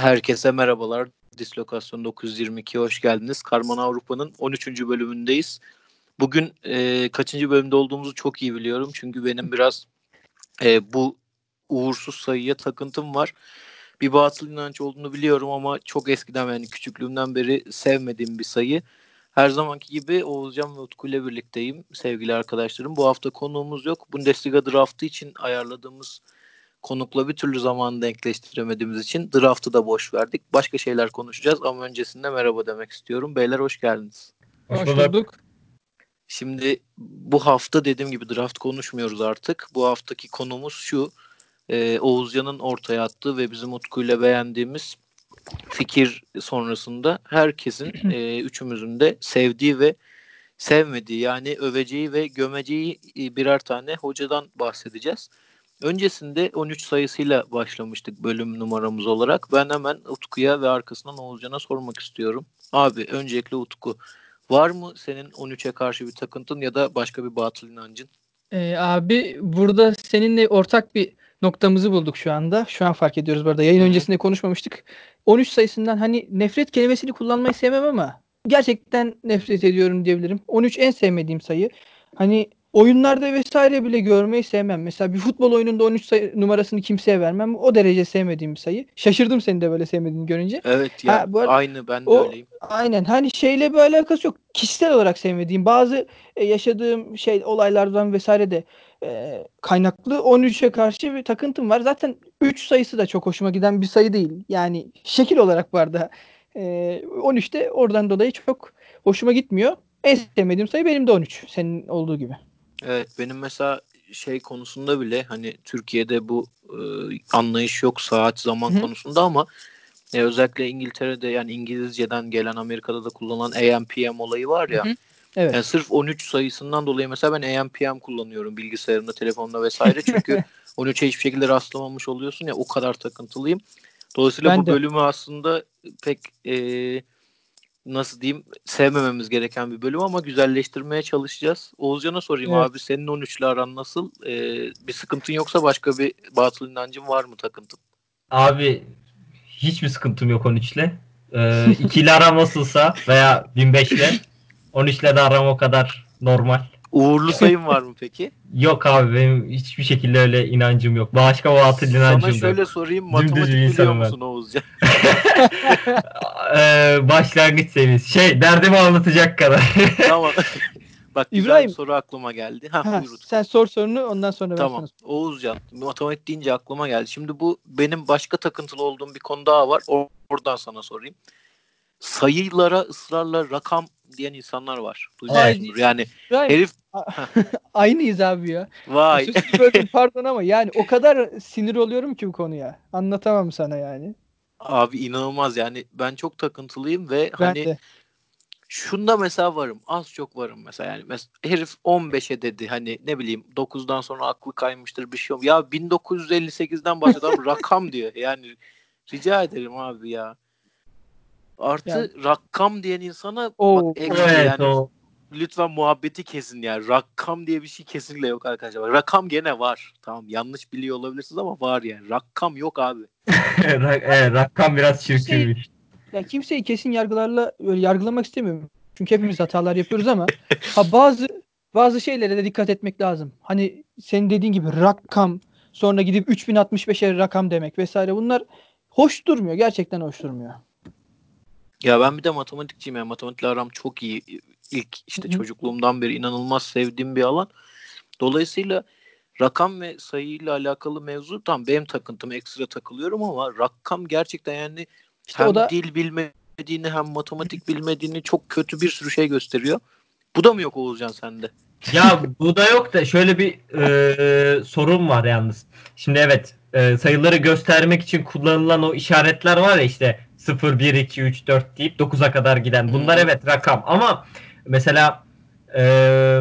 Herkese merhabalar. Dislokasyon 922 hoş geldiniz. Karman Avrupa'nın 13. bölümündeyiz. Bugün e, kaçıncı bölümde olduğumuzu çok iyi biliyorum. Çünkü benim biraz e, bu uğursuz sayıya takıntım var. Bir batıl inanç olduğunu biliyorum ama çok eskiden yani küçüklüğümden beri sevmediğim bir sayı. Her zamanki gibi Oğuzcan ve Utku ile birlikteyim sevgili arkadaşlarım. Bu hafta konuğumuz yok. Bundesliga draftı için ayarladığımız konukla bir türlü zaman denkleştiremediğimiz için draftı da boş verdik. Başka şeyler konuşacağız ama öncesinde merhaba demek istiyorum. Beyler hoş geldiniz. Hoş bulduk. Şimdi bu hafta dediğim gibi draft konuşmuyoruz artık. Bu haftaki konumuz şu. E, Oğuzcan'ın ortaya attığı ve bizim Utku ile beğendiğimiz fikir sonrasında herkesin e, üçümüzün de sevdiği ve sevmediği yani öveceği ve gömeceği birer tane hocadan bahsedeceğiz. Öncesinde 13 sayısıyla başlamıştık bölüm numaramız olarak. Ben hemen Utku'ya ve arkasından Oğuzcan'a sormak istiyorum. Abi öncelikle Utku. Var mı senin 13'e karşı bir takıntın ya da başka bir batıl inancın? Ee, abi burada seninle ortak bir noktamızı bulduk şu anda. Şu an fark ediyoruz burada. Yayın öncesinde konuşmamıştık. 13 sayısından hani nefret kelimesini kullanmayı sevmem ama gerçekten nefret ediyorum diyebilirim. 13 en sevmediğim sayı. Hani oyunlarda vesaire bile görmeyi sevmem. Mesela bir futbol oyununda 13 sayı numarasını kimseye vermem. O derece sevmediğim bir sayı. Şaşırdım seni de böyle sevmediğini görünce. Evet ya ha, arada, aynı ben de o, öyleyim. Aynen hani şeyle bir alakası yok. Kişisel olarak sevmediğim bazı e, yaşadığım şey olaylardan vesaire de e, kaynaklı 13'e karşı bir takıntım var. Zaten 3 sayısı da çok hoşuma giden bir sayı değil. Yani şekil olarak var da e, 13'te oradan dolayı çok hoşuma gitmiyor. En sevmediğim sayı benim de 13 senin olduğu gibi. Evet benim mesela şey konusunda bile hani Türkiye'de bu e, anlayış yok saat zaman Hı. konusunda ama e, özellikle İngiltere'de yani İngilizceden gelen Amerika'da da kullanılan AM/PM olayı var ya. Hı. Evet. Yani sırf 13 sayısından dolayı mesela ben AM/PM kullanıyorum bilgisayarımda, telefonda vesaire çünkü 13'e hiçbir şekilde rastlamamış oluyorsun ya o kadar takıntılıyım. Dolayısıyla ben bu de. bölümü aslında pek e, nasıl diyeyim sevmememiz gereken bir bölüm ama güzelleştirmeye çalışacağız. Oğuzcan'a sorayım evet. abi senin 13'lü aran nasıl? Ee, bir sıkıntın yoksa başka bir batıl inancın var mı takıntın? Abi hiçbir sıkıntım yok 13'le. Ee, ikili aram nasılsa veya 1005'le 13'le de aram o kadar normal. Uğurlu sayım var mı peki? Yok abi benim hiçbir şekilde öyle inancım yok. Başka batıl inancım Sana şöyle sorayım matematik biliyor musun Oğuzcan? ee, başlangıç seviyesi. Şey derdimi anlatacak kadar. tamam. Bak güzel İbrahim, bir soru aklıma geldi. Ha, ha, sen sor sorunu ondan sonra tamam. ben sana Oğuzcan matematik deyince aklıma geldi. Şimdi bu benim başka takıntılı olduğum bir konu daha var. Oradan sana sorayım. Sayılara ısrarla rakam diyen insanlar var. Duymuşsundur. Yani İbrahim, herif aynıyız abi ya. Vay. pardon ama yani o kadar sinir oluyorum ki bu konuya. Anlatamam sana yani. Abi inanılmaz yani ben çok takıntılıyım ve ben hani de. şunda mesela varım az çok varım mesela yani mes herif 15'e dedi hani ne bileyim 9'dan sonra aklı kaymıştır bir şey yok. Ya 1958'den başladan rakam diyor yani rica ederim abi ya. Artı yani. rakam diyen insana Oo, bak, evet, yani o. lütfen muhabbeti kesin yani. Rakam diye bir şey kesinlikle yok arkadaşlar. Rakam gene var. Tamam yanlış biliyor olabilirsiniz ama var yani. Rakam yok abi. evet, rakam biraz çirkinmiş. Ya kimseyi kesin yargılarla öyle yargılamak istemiyorum. Çünkü hepimiz hatalar yapıyoruz ama ha bazı bazı şeylere de dikkat etmek lazım. Hani senin dediğin gibi rakam sonra gidip 3065'e rakam demek vesaire bunlar hoş durmuyor. Gerçekten hoş durmuyor. Ya ben bir de matematikçiyim yani matematikle aram çok iyi. İlk işte Hı-hı. çocukluğumdan beri inanılmaz sevdiğim bir alan. Dolayısıyla rakam ve sayıyla alakalı mevzu tam benim takıntım ekstra takılıyorum ama rakam gerçekten yani işte hem da... dil bilmediğini hem matematik bilmediğini çok kötü bir sürü şey gösteriyor. Bu da mı yok Oğuzcan sende? Ya bu da yok da şöyle bir e, sorun var yalnız. Şimdi evet e, sayıları göstermek için kullanılan o işaretler var ya işte 0, 1, 2, 3, 4 deyip 9'a kadar giden. Bunlar evet rakam ama mesela e,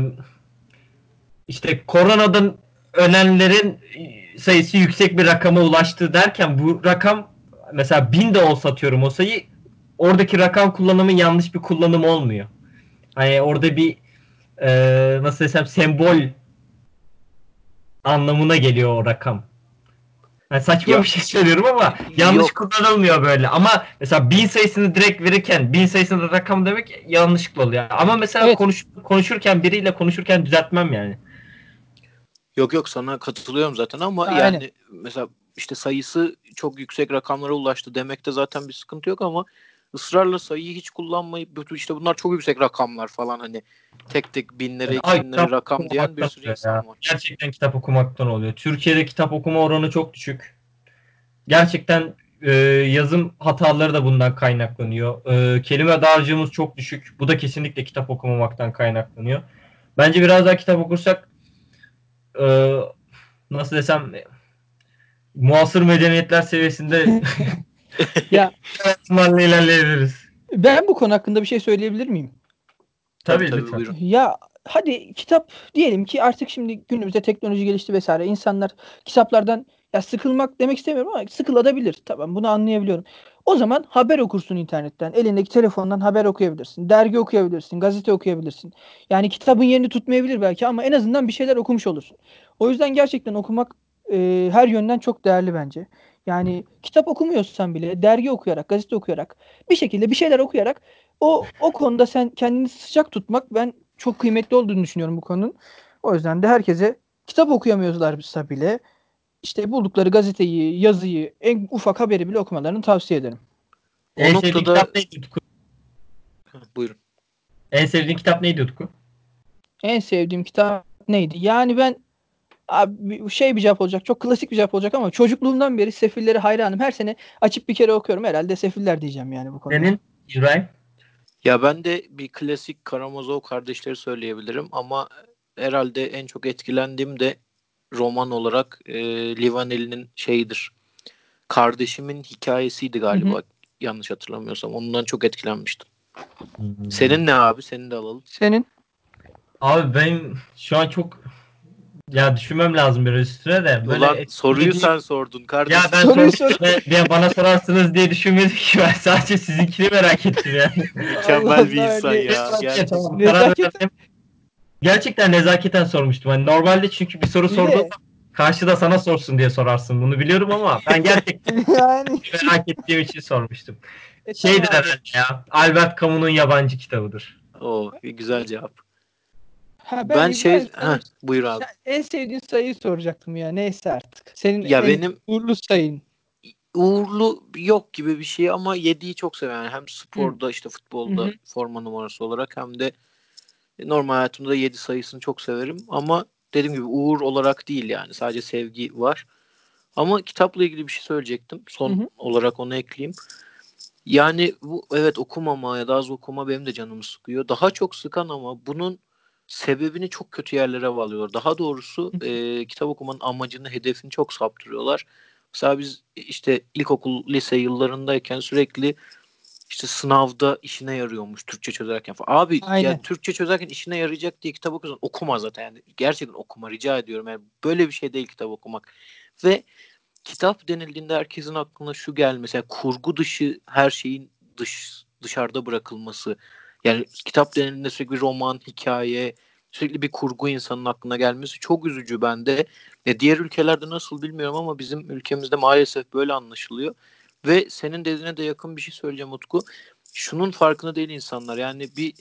işte koronadan ölenlerin sayısı yüksek bir rakama ulaştı derken bu rakam mesela 1000 de olsa atıyorum o sayı oradaki rakam kullanımı yanlış bir kullanım olmuyor. Hani orada bir e, nasıl desem sembol anlamına geliyor o rakam. Yani saçma Ya- bir şey söylüyorum ama yanlış Yok. kullanılmıyor böyle. Ama mesela bin sayısını direkt verirken bin sayısını da rakam demek yanlışlıkla oluyor. Ama mesela Evet. konuş, konuşurken biriyle konuşurken düzeltmem yani. Yok yok sana katılıyorum zaten ama Aynen. yani mesela işte sayısı çok yüksek rakamlara ulaştı demekte zaten bir sıkıntı yok ama ısrarla sayıyı hiç kullanmayıp işte bunlar çok yüksek rakamlar falan hani tek tek binlere Ay, iki binlere rakam diyen bir sürü insan ya. var. Gerçekten kitap okumaktan oluyor. Türkiye'de kitap okuma oranı çok düşük. Gerçekten e, yazım hataları da bundan kaynaklanıyor. E, kelime dağarcığımız çok düşük. Bu da kesinlikle kitap okumamaktan kaynaklanıyor. Bence biraz daha kitap okursak e, nasıl desem muasır medeniyetler seviyesinde Ya ihtimalle ilerleyebiliriz. ben bu konu hakkında bir şey söyleyebilir miyim? Tabii Tabii, tabii, lütfen. buyurun. Ya hadi kitap diyelim ki artık şimdi günümüzde teknoloji gelişti vesaire. İnsanlar kitaplardan ya sıkılmak demek istemiyorum ama sıkılabilir. Tamam bunu anlayabiliyorum. O zaman haber okursun internetten. Elindeki telefondan haber okuyabilirsin. Dergi okuyabilirsin. Gazete okuyabilirsin. Yani kitabın yerini tutmayabilir belki ama en azından bir şeyler okumuş olursun. O yüzden gerçekten okumak e, her yönden çok değerli bence. Yani kitap okumuyorsan bile dergi okuyarak, gazete okuyarak bir şekilde bir şeyler okuyarak o o konuda sen kendini sıcak tutmak ben çok kıymetli olduğunu düşünüyorum bu konunun. O yüzden de herkese kitap okuyamıyorlarsa bile işte buldukları gazeteyi, yazıyı, en ufak haberi bile okumalarını tavsiye ederim. O En sevdiğin noktada kitap neydi Utku? Buyurun. En sevdiğin kitap neydi Utku? En sevdiğim kitap neydi? Yani ben abi şey bir cevap olacak. Çok klasik bir cevap olacak ama çocukluğumdan beri Sefilleri hayranım. Her sene açıp bir kere okuyorum. Herhalde Sefiller diyeceğim yani bu konuda. Senin İbrahim? Ya ben de bir klasik Karamazov kardeşleri söyleyebilirim ama herhalde en çok etkilendiğim de roman olarak e, Livaneli'nin şeyidir. Kardeşimin hikayesiydi galiba. Yanlış hatırlamıyorsam. Ondan çok etkilenmiştim. Senin ne abi? Seni de alalım. Senin? Abi ben şu an çok ya düşünmem lazım biraz üstüne de. Böyle Ulan soruyu etkilediğim- sen sordun kardeşim. Ya ben Soruyu sordum ve diye bana sorarsınız diye düşünmedim ki ben sadece sizinkini merak ettim yani. Mükemmel bir insan ya. Gerçekten. tamam, Nezaket-. Gerçekten nezaketen sormuştum. Hani normalde çünkü bir soru sorduğum karşıda sana sorsun diye sorarsın. Bunu biliyorum ama ben gerçekten yani merak ettiğim için sormuştum. e, Şeydir tamam herhalde ya. Albert Camus'un yabancı kitabıdır. O güzel cevap. Ha, Ben, İbrahim şey Heh, buyur abi. En sevdiğin sayıyı soracaktım ya. Neyse artık. Senin Ya en benim uğurlu sayın. uğurlu yok gibi bir şey ama 7'yi çok seviyorum. Yani hem sporda işte futbolda Hı hı. forma numarası olarak hem de normal hayatımda 7 sayısını çok severim ama dediğim gibi uğur olarak değil yani sadece sevgi var. Ama kitapla ilgili bir şey söyleyecektim. Son Hı hı. olarak onu ekleyeyim. Yani bu evet okumama ya da az okuma benim de canımı sıkıyor. Daha çok sıkan ama bunun sebebini çok kötü yerlere bağlıyorlar. Daha doğrusu e, kitap okumanın amacını, hedefini çok saptırıyorlar. Mesela biz işte ilkokul, lise yıllarındayken sürekli işte sınavda işine yarıyormuş Türkçe çözerken falan. Abi Aynen. ya Türkçe çözerken işine yarayacak diye kitap okuyorsan okuma zaten. Yani gerçekten okuma rica ediyorum. Yani böyle bir şey değil kitap okumak. Ve kitap denildiğinde herkesin aklına şu gelmesi. Yani kurgu dışı her şeyin dış dışarıda bırakılması. Yani kitap denildiğinde sürekli roman, hikaye, sürekli bir kurgu insanın aklına gelmesi çok üzücü bende. Ya diğer ülkelerde nasıl bilmiyorum ama bizim ülkemizde maalesef böyle anlaşılıyor. Ve senin dediğine de yakın bir şey söyleyeceğim Utku. Şunun farkında değil insanlar. Yani bir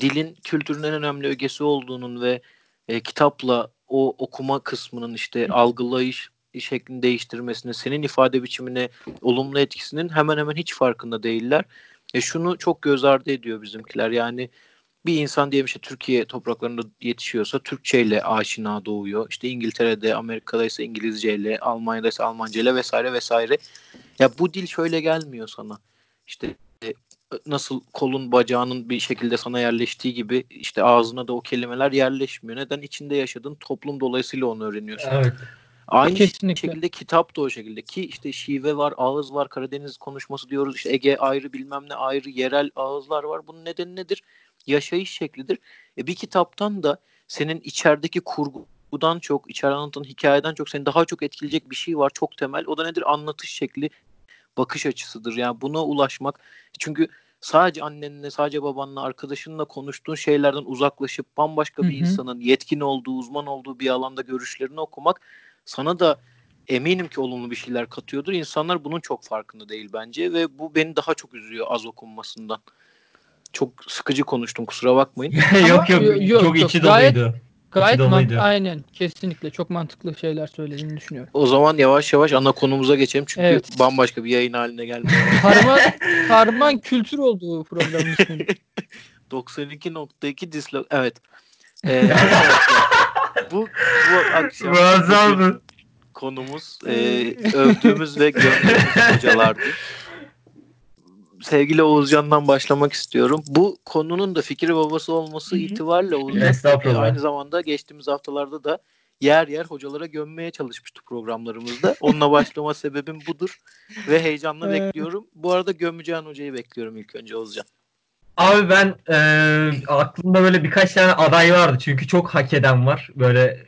dilin kültürün en önemli ögesi olduğunun ve e, kitapla o okuma kısmının işte algılayış şeklini değiştirmesine, senin ifade biçimine olumlu etkisinin hemen hemen hiç farkında değiller. E şunu çok göz ardı ediyor bizimkiler. Yani bir insan diyelim işte Türkiye topraklarında yetişiyorsa Türkçe ile aşina doğuyor. İşte İngiltere'de, Amerika'da ise İngilizce ile, vesaire vesaire. Ya bu dil şöyle gelmiyor sana. İşte e, nasıl kolun bacağının bir şekilde sana yerleştiği gibi işte ağzına da o kelimeler yerleşmiyor. Neden? İçinde yaşadığın toplum dolayısıyla onu öğreniyorsun. Evet. Aynı Kesinlikle. şekilde kitap da o şekilde ki işte şive var, ağız var, Karadeniz konuşması diyoruz. işte Ege ayrı bilmem ne ayrı yerel ağızlar var. Bunun nedeni nedir? Yaşayış şeklidir. E bir kitaptan da senin içerideki kurgudan çok, içeride anlatılan hikayeden çok seni daha çok etkileyecek bir şey var. Çok temel. O da nedir? Anlatış şekli, bakış açısıdır. Yani buna ulaşmak. Çünkü sadece annenle, sadece babanla, arkadaşınla konuştuğun şeylerden uzaklaşıp bambaşka bir Hı hı. insanın yetkin olduğu, uzman olduğu bir alanda görüşlerini okumak sana da eminim ki olumlu bir şeyler katıyordur. İnsanlar bunun çok farkında değil bence ve bu beni daha çok üzüyor az okunmasından. Çok sıkıcı konuştum kusura bakmayın. yok yok, Yo- yok, çok yok. içi Gayet- doluydu. Gayet İçi doluydu. aynen kesinlikle çok mantıklı şeyler söylediğini düşünüyorum. O zaman yavaş yavaş ana konumuza geçelim çünkü Evet. bambaşka bir yayın haline geldi. Karman, karman kültür olduğu programın ismi. 92.2 dislo evet. Ee, bu bu akşam Muazzamdı. konumuz e, övdüğümüz ve gördüğümüz hocalardı. Sevgili Oğuzcan'dan başlamak istiyorum. Bu konunun da fikir babası olması Hı hı. itibariyle Oğuzcan e, aynı zamanda geçtiğimiz haftalarda da yer yer hocalara gömmeye çalışmıştı programlarımızda. Onunla başlama sebebim budur ve heyecanla bekliyorum. Bu arada gömmeyeceğin hocayı bekliyorum ilk önce Oğuzcan. Abi ben e, aklımda böyle birkaç tane aday vardı. Çünkü çok hak eden var. Böyle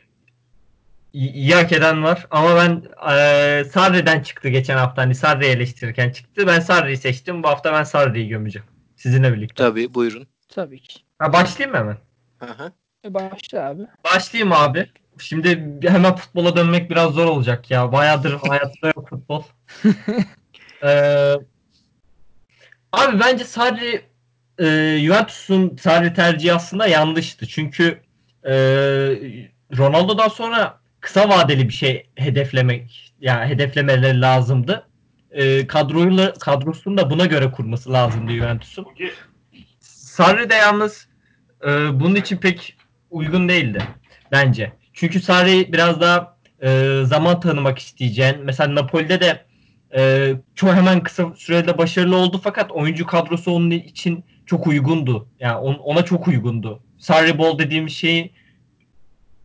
iyi, iyi hak eden var. Ama ben e, Sarri'den çıktı geçen hafta. Hani Sarri'yi eleştirirken çıktı. Ben Sarri'yi seçtim. Bu hafta ben Sarri'yi gömeceğim. Sizinle birlikte. Tabii buyurun. Tabii ki. Ha, başlayayım mı hemen? Hı hı. E başla abi. Başlayayım abi. Şimdi hemen futbola dönmek biraz zor olacak ya. Bayağıdır hayatta yok futbol. Ee, abi bence Sarri e, Juventus'un Sarri tercihi aslında yanlıştı. Çünkü e, Ronaldo'dan sonra kısa vadeli bir şey hedeflemek yani hedeflemeleri lazımdı. E, kadroyla kadrosunu da buna göre kurması lazımdı Juventus'un. Sarri de yalnız e, bunun için pek uygun değildi bence. Çünkü Sarri biraz daha e, zaman tanımak isteyeceğin. Mesela Napoli'de de e, çok hemen kısa sürede başarılı oldu fakat oyuncu kadrosu onun için çok uygundu. Yani on- ona çok uygundu. Sarri Ball dediğim şeyi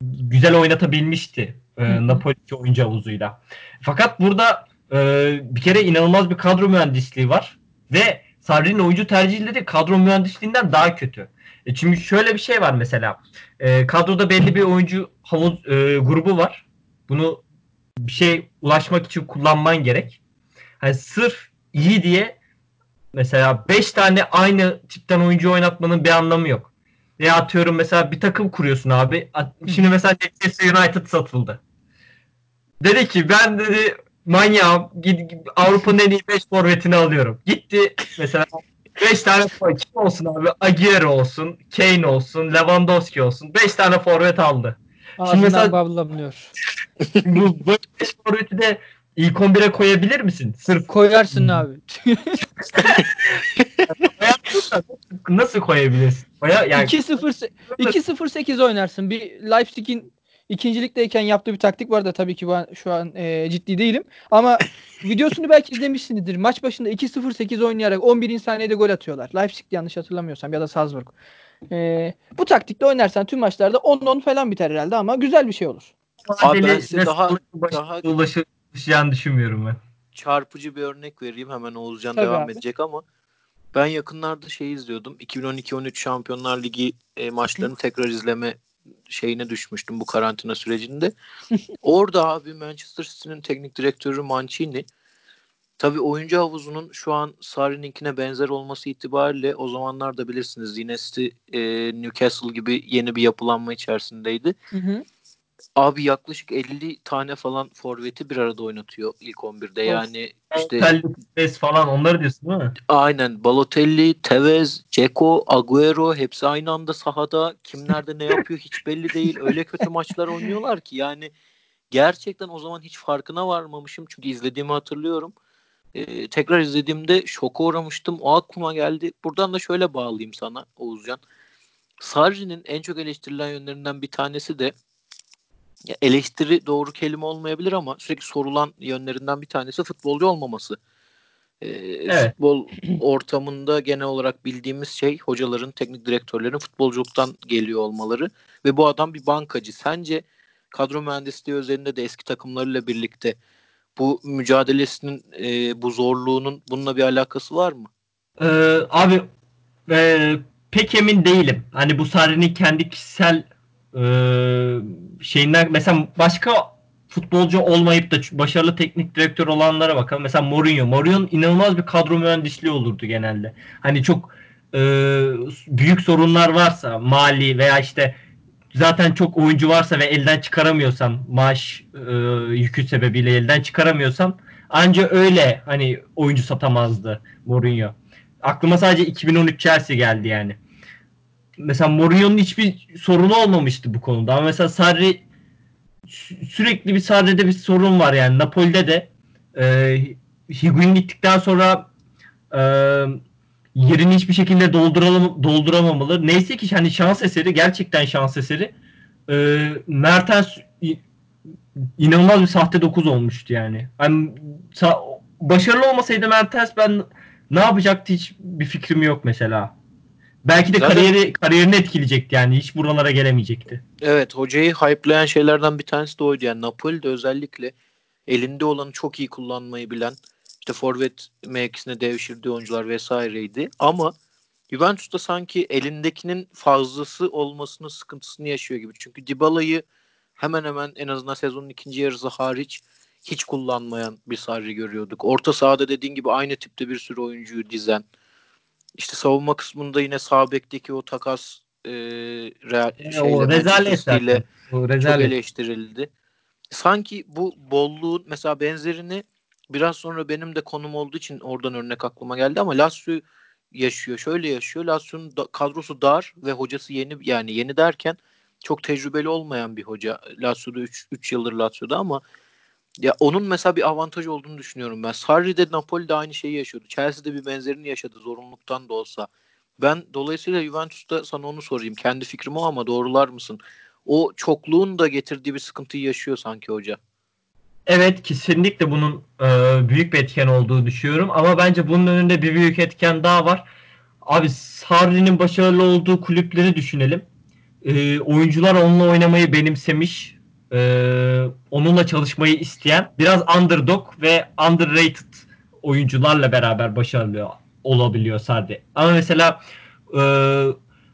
güzel oynatabilmişti e. Napoli'deki oyuncu havuzuyla. Fakat burada e, bir kere inanılmaz bir kadro mühendisliği var ve Sarri'nin oyuncu tercihleri kadro mühendisliğinden daha kötü. E çünkü şöyle bir şey var mesela. E, kadroda belli bir oyuncu havuz e, grubu var. Bunu bir şey ulaşmak için kullanman gerek. Hani sırf iyi diye mesela 5 tane aynı tipten oyuncu oynatmanın bir anlamı yok. Ya atıyorum mesela bir takım kuruyorsun abi. Şimdi mesela Manchester United satıldı. Dedi ki ben dedi manyağım Avrupa'nın en iyi 5 forvetini alıyorum. Gitti mesela 5 tane forvet kim olsun abi? Aguero olsun, Kane olsun, Lewandowski olsun. 5 tane forvet aldı. Ağzından mesela- bablamıyor. Bu 5 forveti de ilk 11'e koyabilir misin? Sırf Koyarsın Hmm. abi. nasıl koyabilirsin? Koya, yani 2-0 2-0-8 oynarsın. Bir Leipzig'in ikincilikteyken yaptığı bir taktik var da tabii ki ben şu an e, ciddi değilim. Ama videosunu belki izlemişsinizdir. Maç başında 2-0-8 oynayarak 11. saniyede gol atıyorlar. Leipzig yanlış hatırlamıyorsam ya da Salzburg. E, bu taktikte oynarsan tüm maçlarda 10-10 falan biter herhalde ama güzel bir şey olur. Abi ben size ve daha- sağlıklı ulaşacağını düşünmüyorum ben. çarpıcı bir örnek vereyim. Hemen Oğuzcan Tabii devam abi. edecek ama ben yakınlarda şey izliyordum. 2012-13 Şampiyonlar Ligi e, maçlarını tekrar izleme şeyine düşmüştüm bu karantina sürecinde. Orada abi Manchester City'nin teknik direktörü Mancini tabii oyuncu havuzunun şu an Sarri'ninkine benzer olması itibariyle o zamanlar da bilirsiniz yine City e, Newcastle gibi yeni bir yapılanma içerisindeydi. Hı hı. Abi yaklaşık 50 tane falan forveti bir arada oynatıyor ilk 11'de. Yani işte Telles falan onları diyorsun değil mi? aynen Balotelli, Tevez, Ceko, Agüero hepsi aynı anda sahada. Kim nerede ne yapıyor hiç belli değil. Öyle kötü maçlar oynuyorlar ki yani gerçekten o zaman hiç farkına varmamışım. Çünkü izlediğimi hatırlıyorum. Ee, tekrar izlediğimde şoka uğramıştım. O aklıma geldi. Buradan da şöyle bağlayayım sana Oğuzcan. Sarri'nin en çok eleştirilen yönlerinden bir tanesi de ya eleştiri doğru kelime olmayabilir ama sürekli sorulan yönlerinden bir tanesi futbolcu olmaması. Ee, Futbol ortamında genel olarak bildiğimiz şey hocaların, teknik direktörlerin futbolculuktan geliyor olmaları ve bu adam bir bankacı. Sence kadro mühendisliği üzerinde de eski takımlarıyla birlikte bu mücadelesinin, e, bu zorluğunun bununla bir alakası var mı? Ee, abi e, pek emin değilim. Hani bu Sarri'nin kendi kişisel e, şeyinden mesela başka futbolcu olmayıp da başarılı teknik direktör olanlara bakalım. Mesela Mourinho. Mourinho'nun inanılmaz bir kadro mühendisliği olurdu genelde. Hani çok e, büyük sorunlar varsa mali veya işte zaten çok oyuncu varsa ve elden çıkaramıyorsan maaş e, yükü sebebiyle elden çıkaramıyorsan anca öyle hani oyuncu satamazdı Mourinho. Aklıma sadece 2013 Chelsea geldi yani. Mesela Mourinho'nun hiçbir sorunu olmamıştı bu konuda. Ama mesela Sarri sü- sürekli bir Sarri'de bir sorun var yani. Napoli'de de e, Higuain gittikten sonra e, yerini hiçbir şekilde dolduram dolduramamalı. Neyse ki hani şans eseri gerçekten şans eseri. E, Mertens inanılmaz bir sahte 9 olmuştu yani. Sa- başarılı olmasaydı Mertens ben ne yapacaktı hiç bir fikrim yok mesela. Belki de Zaten- kariyeri kariyerini etkileyecekti yani. Hiç buralara gelemeyecekti. Evet hocayı hype'layan şeylerden bir tanesi de oydu. Yani Napoli'de özellikle elinde olanı çok iyi kullanmayı bilen işte forvet mevkisine devşirdiği oyuncular vesaireydi. Ama Juventus'ta sanki elindekinin fazlası olmasının sıkıntısını yaşıyor gibi. Çünkü Dybala'yı hemen hemen en azından sezonun ikinci yarısı hariç hiç kullanmayan bir Sarri görüyorduk. Orta sahada dediğin gibi aynı tipte bir sürü oyuncuyu dizen. İşte savunma kısmında yine sağ bekteki o takas e, Real, E, şeyle, o rezalet ile çok eleştirildi. Sanki bu bolluğun mesela benzerini biraz sonra benim de konum olduğu için oradan örnek aklıma geldi ama Lazio yaşıyor. Şöyle yaşıyor. Lazio'nun da, kadrosu dar ve hocası yeni yani yeni derken çok tecrübeli olmayan bir hoca. Lazio'da 3 yıldır Lazio'da ama ya onun mesela bir avantajı olduğunu düşünüyorum ben. Sarri'de Napoli'de aynı şeyi yaşıyordu. Chelsea'de bir benzerini yaşadı zorunluluktan da olsa. Ben dolayısıyla Juventus'ta sana onu sorayım. Kendi fikrim o ama doğrular mısın? O çokluğun da getirdiği bir sıkıntıyı yaşıyor sanki hoca. Evet kesinlikle bunun e, büyük bir etken olduğu düşünüyorum ama bence bunun önünde bir büyük etken daha var. Abi Sarri'nin başarılı olduğu kulüpleri düşünelim. E, oyuncular onunla oynamayı benimsemiş, e, onunla çalışmayı isteyen, biraz underdog ve underrated oyuncularla beraber başarılı olabiliyor Sarri. Ama mesela e,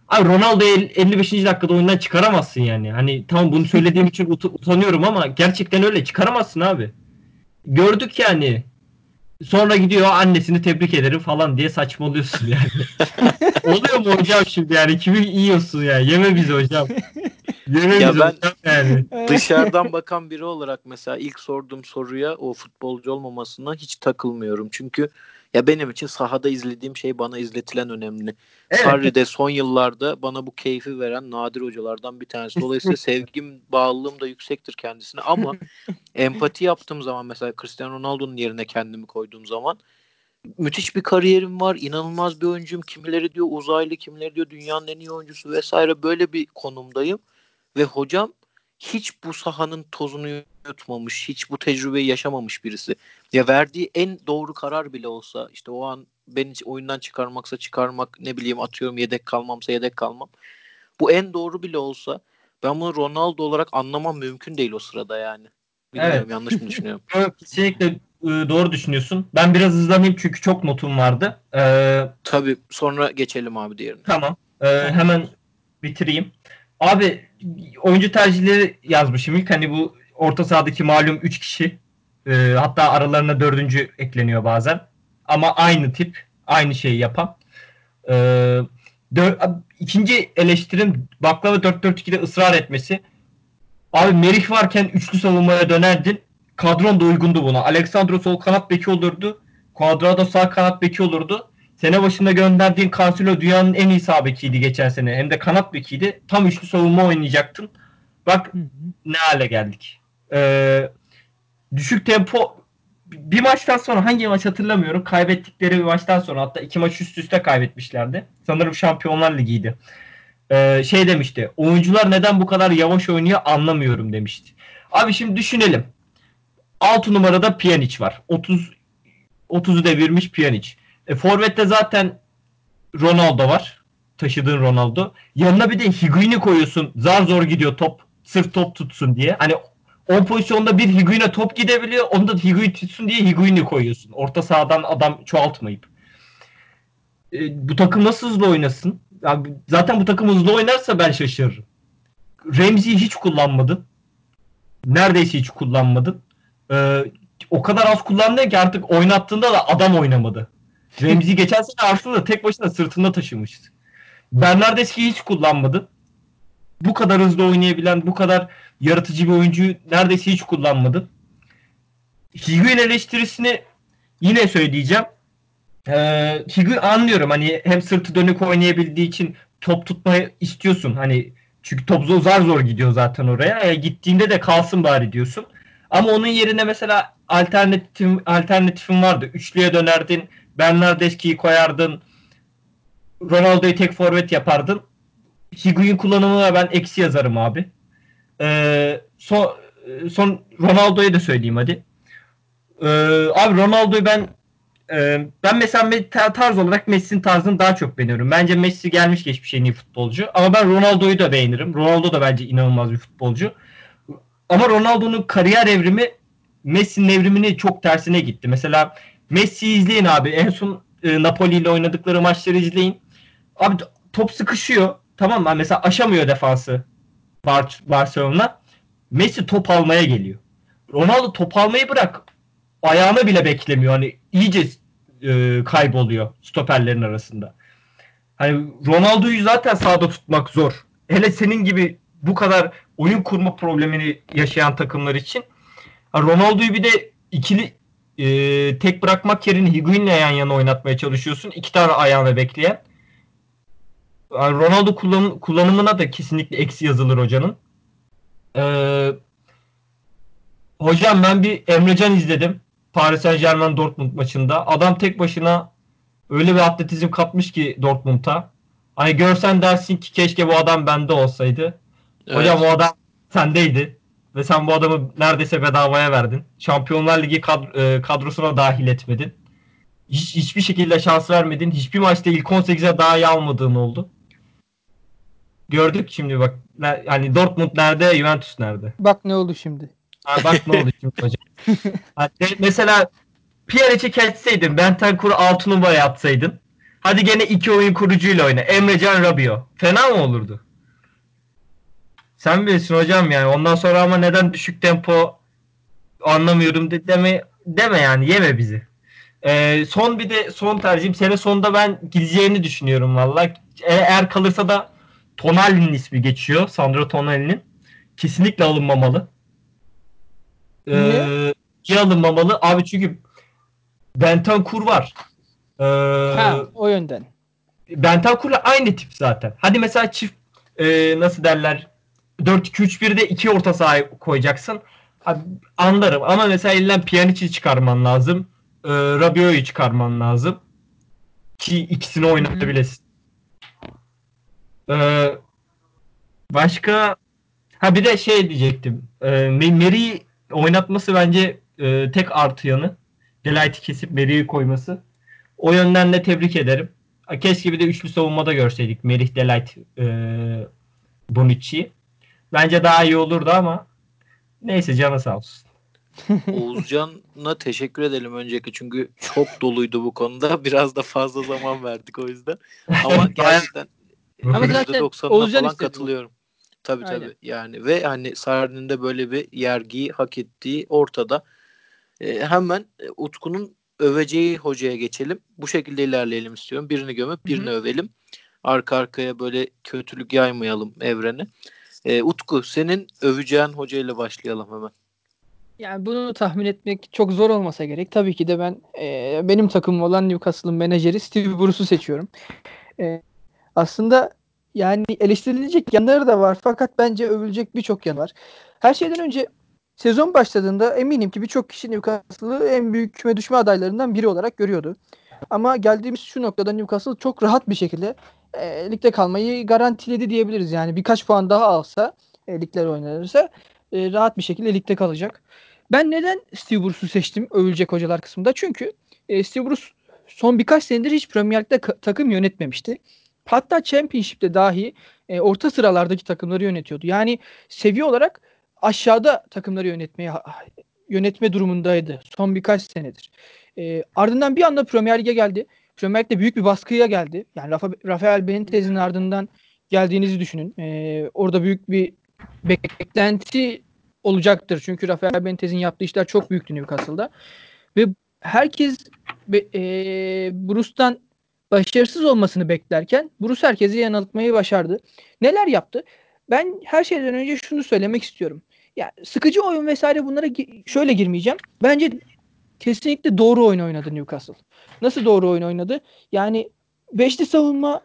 abi Ronaldo'yu el- 55. dakikada oyundan çıkaramazsın yani. Hani tamam bunu söylediğim için ut- utanıyorum ama gerçekten öyle çıkaramazsın abi. Gördük yani. Sonra gidiyor annesini tebrik ederim falan diye saçmalıyorsun yani. Oluyor mu hocam şimdi yani kimi yiyorsun ya? Yeme bizi hocam. Ya ben- yani. Dışarıdan bakan biri olarak mesela ilk sorduğum soruya o futbolcu olmamasına hiç takılmıyorum. Çünkü ya benim için sahada izlediğim şey bana izletilen önemli. Evet. Sarri de son yıllarda bana bu keyfi veren nadir hocalardan bir tanesi. Dolayısıyla sevgim, bağlılığım da yüksektir kendisine ama empati yaptığım zaman mesela Cristiano Ronaldo'nun yerine kendimi koyduğum zaman müthiş bir kariyerim var. inanılmaz bir oyuncuyum. Kimileri diyor uzaylı, kimileri diyor dünyanın en iyi oyuncusu vesaire böyle bir konumdayım. Ve hocam hiç bu sahanın tozunu yutmamış, hiç bu tecrübeyi yaşamamış birisi. Ya verdiği en doğru karar bile olsa işte o an beni oyundan çıkarmaksa çıkarmak ne bileyim atıyorum yedek kalmamsa yedek kalmam. Bu en doğru bile olsa ben bunu Ronaldo olarak anlamam mümkün değil o sırada yani. Bilmiyorum Evet. yanlış mı düşünüyorum? Evet, Kesinlikle e, doğru düşünüyorsun. Ben biraz hızlanayım çünkü çok notum vardı. Ee, Tabii sonra geçelim abi diğerine. Tamam. Ee, hemen bitireyim. Abi oyuncu tercihleri yazmışım ilk. Hani bu orta sahadaki malum 3 kişi. Ee, hatta aralarına dördüncü ekleniyor bazen. Ama aynı tip. Aynı şeyi yapan. Ee, dö- ikinci eleştirim baklava 4-4-2'de ısrar etmesi. Abi Merih varken üçlü savunmaya dönerdin. Kadron da uygundu buna. Alexandro sol kanat beki olurdu. Cuadrado sağ kanat beki olurdu. Sene başında gönderdiğin Cancelo dünyanın en iyi sağ bekiydi geçen sene. Hem de kanat bekiydi. Tam üçlü savunma oynayacaktın. Bak ne hale geldik. Ee, düşük tempo bir maçtan sonra hangi maç hatırlamıyorum. Kaybettikleri bir maçtan sonra hatta iki maç üst üste kaybetmişlerdi. Sanırım Şampiyonlar Ligi'ydi. Ee, şey demişti. Oyuncular neden bu kadar yavaş oynuyor anlamıyorum demişti. Abi şimdi düşünelim. 6 numarada Pjanic var. 30 30'u devirmiş Pjanic. E, Forvet'te zaten Ronaldo var. Taşıdığın Ronaldo. Yanına bir de Higuain'i koyuyorsun. Zar zor gidiyor top. Sırf top tutsun diye. Hani 10 pozisyonda bir Higuain'e top gidebiliyor. Onu da Higuain tutsun diye Higuain'i koyuyorsun. Orta sahadan adam çoğaltmayıp. E, bu takım nasıl hızlı oynasın? Abi, zaten bu takım hızlı oynarsa ben şaşırırım. Remzi'yi hiç kullanmadın. Neredeyse hiç kullanmadın. Ee, o kadar az kullandı ki artık oynattığında da adam oynamadı. Remzi geçen sene Arsenal'da tek başına sırtında taşımıştı. Bernardeschi'yi hiç kullanmadı. bu kadar hızlı oynayabilen, bu kadar yaratıcı bir oyuncuyu neredeyse hiç kullanmadın. Higuain eleştirisini yine söyleyeceğim. Ee, Higuain anlıyorum hani hem sırtı dönük oynayabildiği için top tutmayı istiyorsun. Hani çünkü top zor, zor gidiyor zaten oraya. E, gittiğinde de kalsın bari diyorsun. Ama onun yerine mesela alternatif alternatifin vardı. Üçlüye dönerdin. Bernardeschi'yi koyardın. Ronaldo'yu tek forvet yapardın. Higuain kullanımına ben eksi yazarım abi. Ee, son, son Ronaldo'ya da söyleyeyim hadi. Ee, abi Ronaldo'yu ben e, ben mesela tarz olarak Messi'nin tarzını daha çok beğeniyorum. Bence Messi gelmiş geçmiş en iyi futbolcu. Ama ben Ronaldo'yu da beğenirim. Ronaldo da bence inanılmaz bir futbolcu. Ama Ronaldo'nun kariyer evrimi Messi'nin evrimini çok tersine gitti. Mesela Messi'yi izleyin abi. En son e, Napoli ile oynadıkları maçları izleyin. Abi top sıkışıyor. Tamam mı? Mesela aşamıyor defansı Bar Barcelona. Messi top almaya geliyor. Ronaldo top almayı bırak. Ayağını bile beklemiyor. Hani iyice e, kayboluyor stoperlerin arasında. Hani Ronaldo'yu zaten sahada tutmak zor. Hele senin gibi bu kadar oyun kurma problemini yaşayan takımlar için. Ronaldo'yu bir de ikili e, tek bırakmak yerine Higuain'le yan yana oynatmaya çalışıyorsun. İki tane ayağına bekleyen. Yani Ronaldo kullan, kullanımına da kesinlikle eksi yazılır hocanın. Ee, hocam ben bir Emrecan izledim. Paris Saint Germain Dortmund maçında. Adam tek başına öyle bir atletizm katmış ki Dortmund'a. Hani görsen dersin ki keşke bu adam bende olsaydı. Evet. Hocam o adam sendeydi. Ve sen bu adamı neredeyse bedavaya verdin. Şampiyonlar Ligi kadr- e, kadrosuna dahil etmedin. Hiç, hiçbir şekilde şans vermedin. Hiçbir maçta ilk 18'e daha iyi almadığın oldu. Gördük şimdi bak. Yani Dortmund nerede, Juventus nerede? Bak ne oldu şimdi. Ha, bak ne oldu şimdi hocam. hani mesela Pjanic'i kesseydin, Bentancur'u 6 numara yapsaydın. Hadi gene iki oyun kurucuyla oyna. Emrecan Rabio. Fena mı olurdu? Sen bilirsin hocam yani. Ondan sonra ama neden düşük tempo anlamıyorum de, deme deme yani yeme bizi. Ee, son bir de son tercihim sene sonunda ben gideceğini düşünüyorum valla. E, eğer kalırsa da Tonali'nin ismi geçiyor. Sandro Tonali'nin. Kesinlikle alınmamalı. Ee, Niye? Niye alınmamalı? Abi çünkü Bentancur var. Ee, ha, o yönden. Bentancur'la aynı tip zaten. Hadi mesela çift e, nasıl derler 4-2-3-1'de iki orta saha koyacaksın. Abi, anlarım ama mesela elinden Pjanic'i çıkarman lazım. E, Rabiot'u çıkarman lazım. Ki ikisini oynatabilesin. Ee, başka ha bir de şey diyecektim. E, Meri oynatması bence e, tek artı yanı. Delight'i kesip Meri'yi koyması. O yönden de tebrik ederim. Keşke bir de üçlü savunmada görseydik Merih Delight e, Bonucci'yi. Bence daha iyi olurdu ama neyse canı sağ olsun. Oğuzcan'a teşekkür edelim önceki çünkü çok doluydu bu konuda. Biraz da fazla zaman verdik o yüzden. Ama gerçekten ama zaten Oğuzcan falan katılıyorum. Tabii Aynen. tabii. Yani ve hani Sarri'nin de böyle bir yergiyi hak ettiği ortada. E, hemen Utku'nun öveceği hocaya geçelim. Bu şekilde ilerleyelim istiyorum. Birini gömüp birini Hı-hı. övelim. Arka arkaya böyle kötülük yaymayalım evrene. E, Utku senin öveceğin hocayla başlayalım hemen. Yani bunu tahmin etmek çok zor olmasa gerek. Tabii ki de ben e, benim takımım olan Newcastle'ın menajeri Steve Bruce'u seçiyorum. E, aslında yani eleştirilecek yanları da var fakat bence övülecek birçok yan var. Her şeyden önce sezon başladığında eminim ki birçok kişi Newcastle'ı en büyük küme düşme adaylarından biri olarak görüyordu. Ama geldiğimiz şu noktada Newcastle çok rahat bir şekilde e, ligde kalmayı garantiledi diyebiliriz. Yani birkaç puan daha alsa e, ligler oynanırsa e, rahat bir şekilde ligde kalacak. Ben neden Steve Bruce'u seçtim övülecek hocalar kısmında? Çünkü e, Steve Bruce son birkaç senedir hiç Premier Lig'de takım yönetmemişti. Hatta Championship'te dahi e, orta sıralardaki takımları yönetiyordu. Yani seviye olarak aşağıda takımları yönetmeye yönetme durumundaydı son birkaç senedir. E, ardından bir anda Premier Lig'e geldi. Premier Lig'de büyük bir baskıya geldi. Yani Rafa, Rafael Benitez'in ardından geldiğinizi düşünün. E, orada büyük bir beklenti olacaktır. Çünkü Rafael Benitez'in yaptığı işler çok büyüktü Newcastle'da. Ve herkes e, Bruce'tan başarısız olmasını beklerken Bruce herkesi yanıltmayı başardı. Neler yaptı? ben her şeyden önce şunu söylemek istiyorum. Ya sıkıcı oyun vesaire bunlara şöyle girmeyeceğim. Bence kesinlikle doğru oyun oynadı Newcastle. Nasıl doğru oyun oynadı? Yani beşli savunma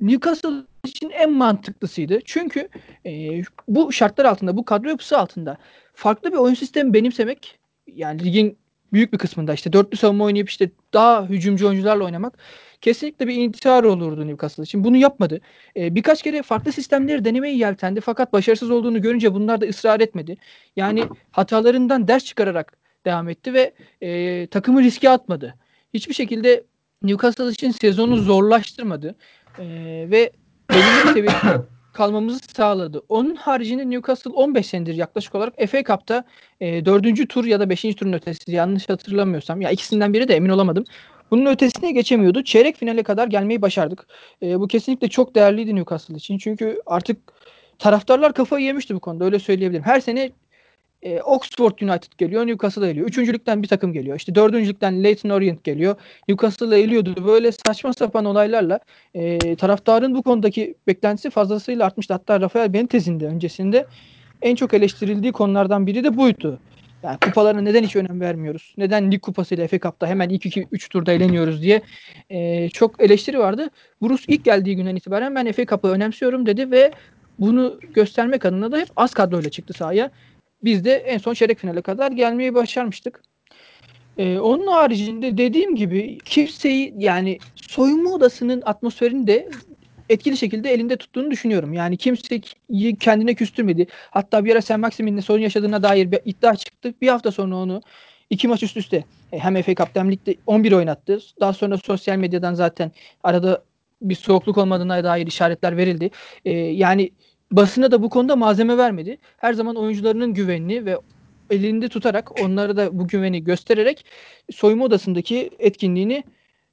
Newcastle için en mantıklısıydı. Çünkü e, bu şartlar altında, bu kadro yapısı altında farklı bir oyun sistemi benimsemek yani ligin büyük bir kısmında işte dörtlü savunma oynayıp işte daha hücumcu oyuncularla oynamak kesinlikle bir intihar olurdu Newcastle için. Bunu yapmadı. E, birkaç kere farklı sistemleri denemeyi yeltendi fakat başarısız olduğunu görünce bunlar da ısrar etmedi. Yani hatalarından ders çıkararak devam etti ve e, takımı riske atmadı. Hiçbir şekilde Newcastle için sezonu zorlaştırmadı. E, ve belirli bir seviyede kalmamızı sağladı. Onun haricinde Newcastle 15 senedir yaklaşık olarak FA Cup'ta e, 4. tur ya da 5. turun ötesi yanlış hatırlamıyorsam ya ikisinden biri de emin olamadım. Bunun ötesine geçemiyordu. Çeyrek finale kadar gelmeyi başardık. E, bu kesinlikle çok değerliydi Newcastle için. Çünkü artık taraftarlar kafayı yemişti bu konuda öyle söyleyebilirim. Her sene e, Oxford United geliyor, Newcastle eliyor. Üçüncülükten bir takım geliyor. İşte dördüncülükten Leyton Orient geliyor. Newcastle eliyordu. Böyle saçma sapan olaylarla e, taraftarın bu konudaki beklentisi fazlasıyla artmıştı. Hatta Rafael Benitez'in de öncesinde en çok eleştirildiği konulardan biri de buydu. Yani kupalarına neden hiç önem vermiyoruz? Neden lig kupasıyla FA Cup'ta hemen ilk 2 3 turda eğleniyoruz diye e, çok eleştiri vardı. Bruce ilk geldiği günden itibaren ben FA Cup'ı önemsiyorum dedi ve bunu göstermek adına da hep az kadroyla çıktı sahaya. Biz de en son çeyrek finale kadar gelmeyi başarmıştık. Ee, onun haricinde dediğim gibi kimseyi yani soyunma odasının atmosferini de etkili şekilde elinde tuttuğunu düşünüyorum. Yani kimseyi kendine küstürmedi. Hatta bir ara Sen Maximin'le sorun yaşadığına dair bir iddia çıktı. Bir hafta sonra onu iki maç üst üste e, hem FA Cup'ta hem Lig'de 11 oynattı. Daha sonra sosyal medyadan zaten arada bir soğukluk olmadığına dair işaretler verildi. Ee, yani basına da bu konuda malzeme vermedi. Her zaman oyuncularının güvenini ve elinde tutarak onlara da bu güveni göstererek soyunma odasındaki etkinliğini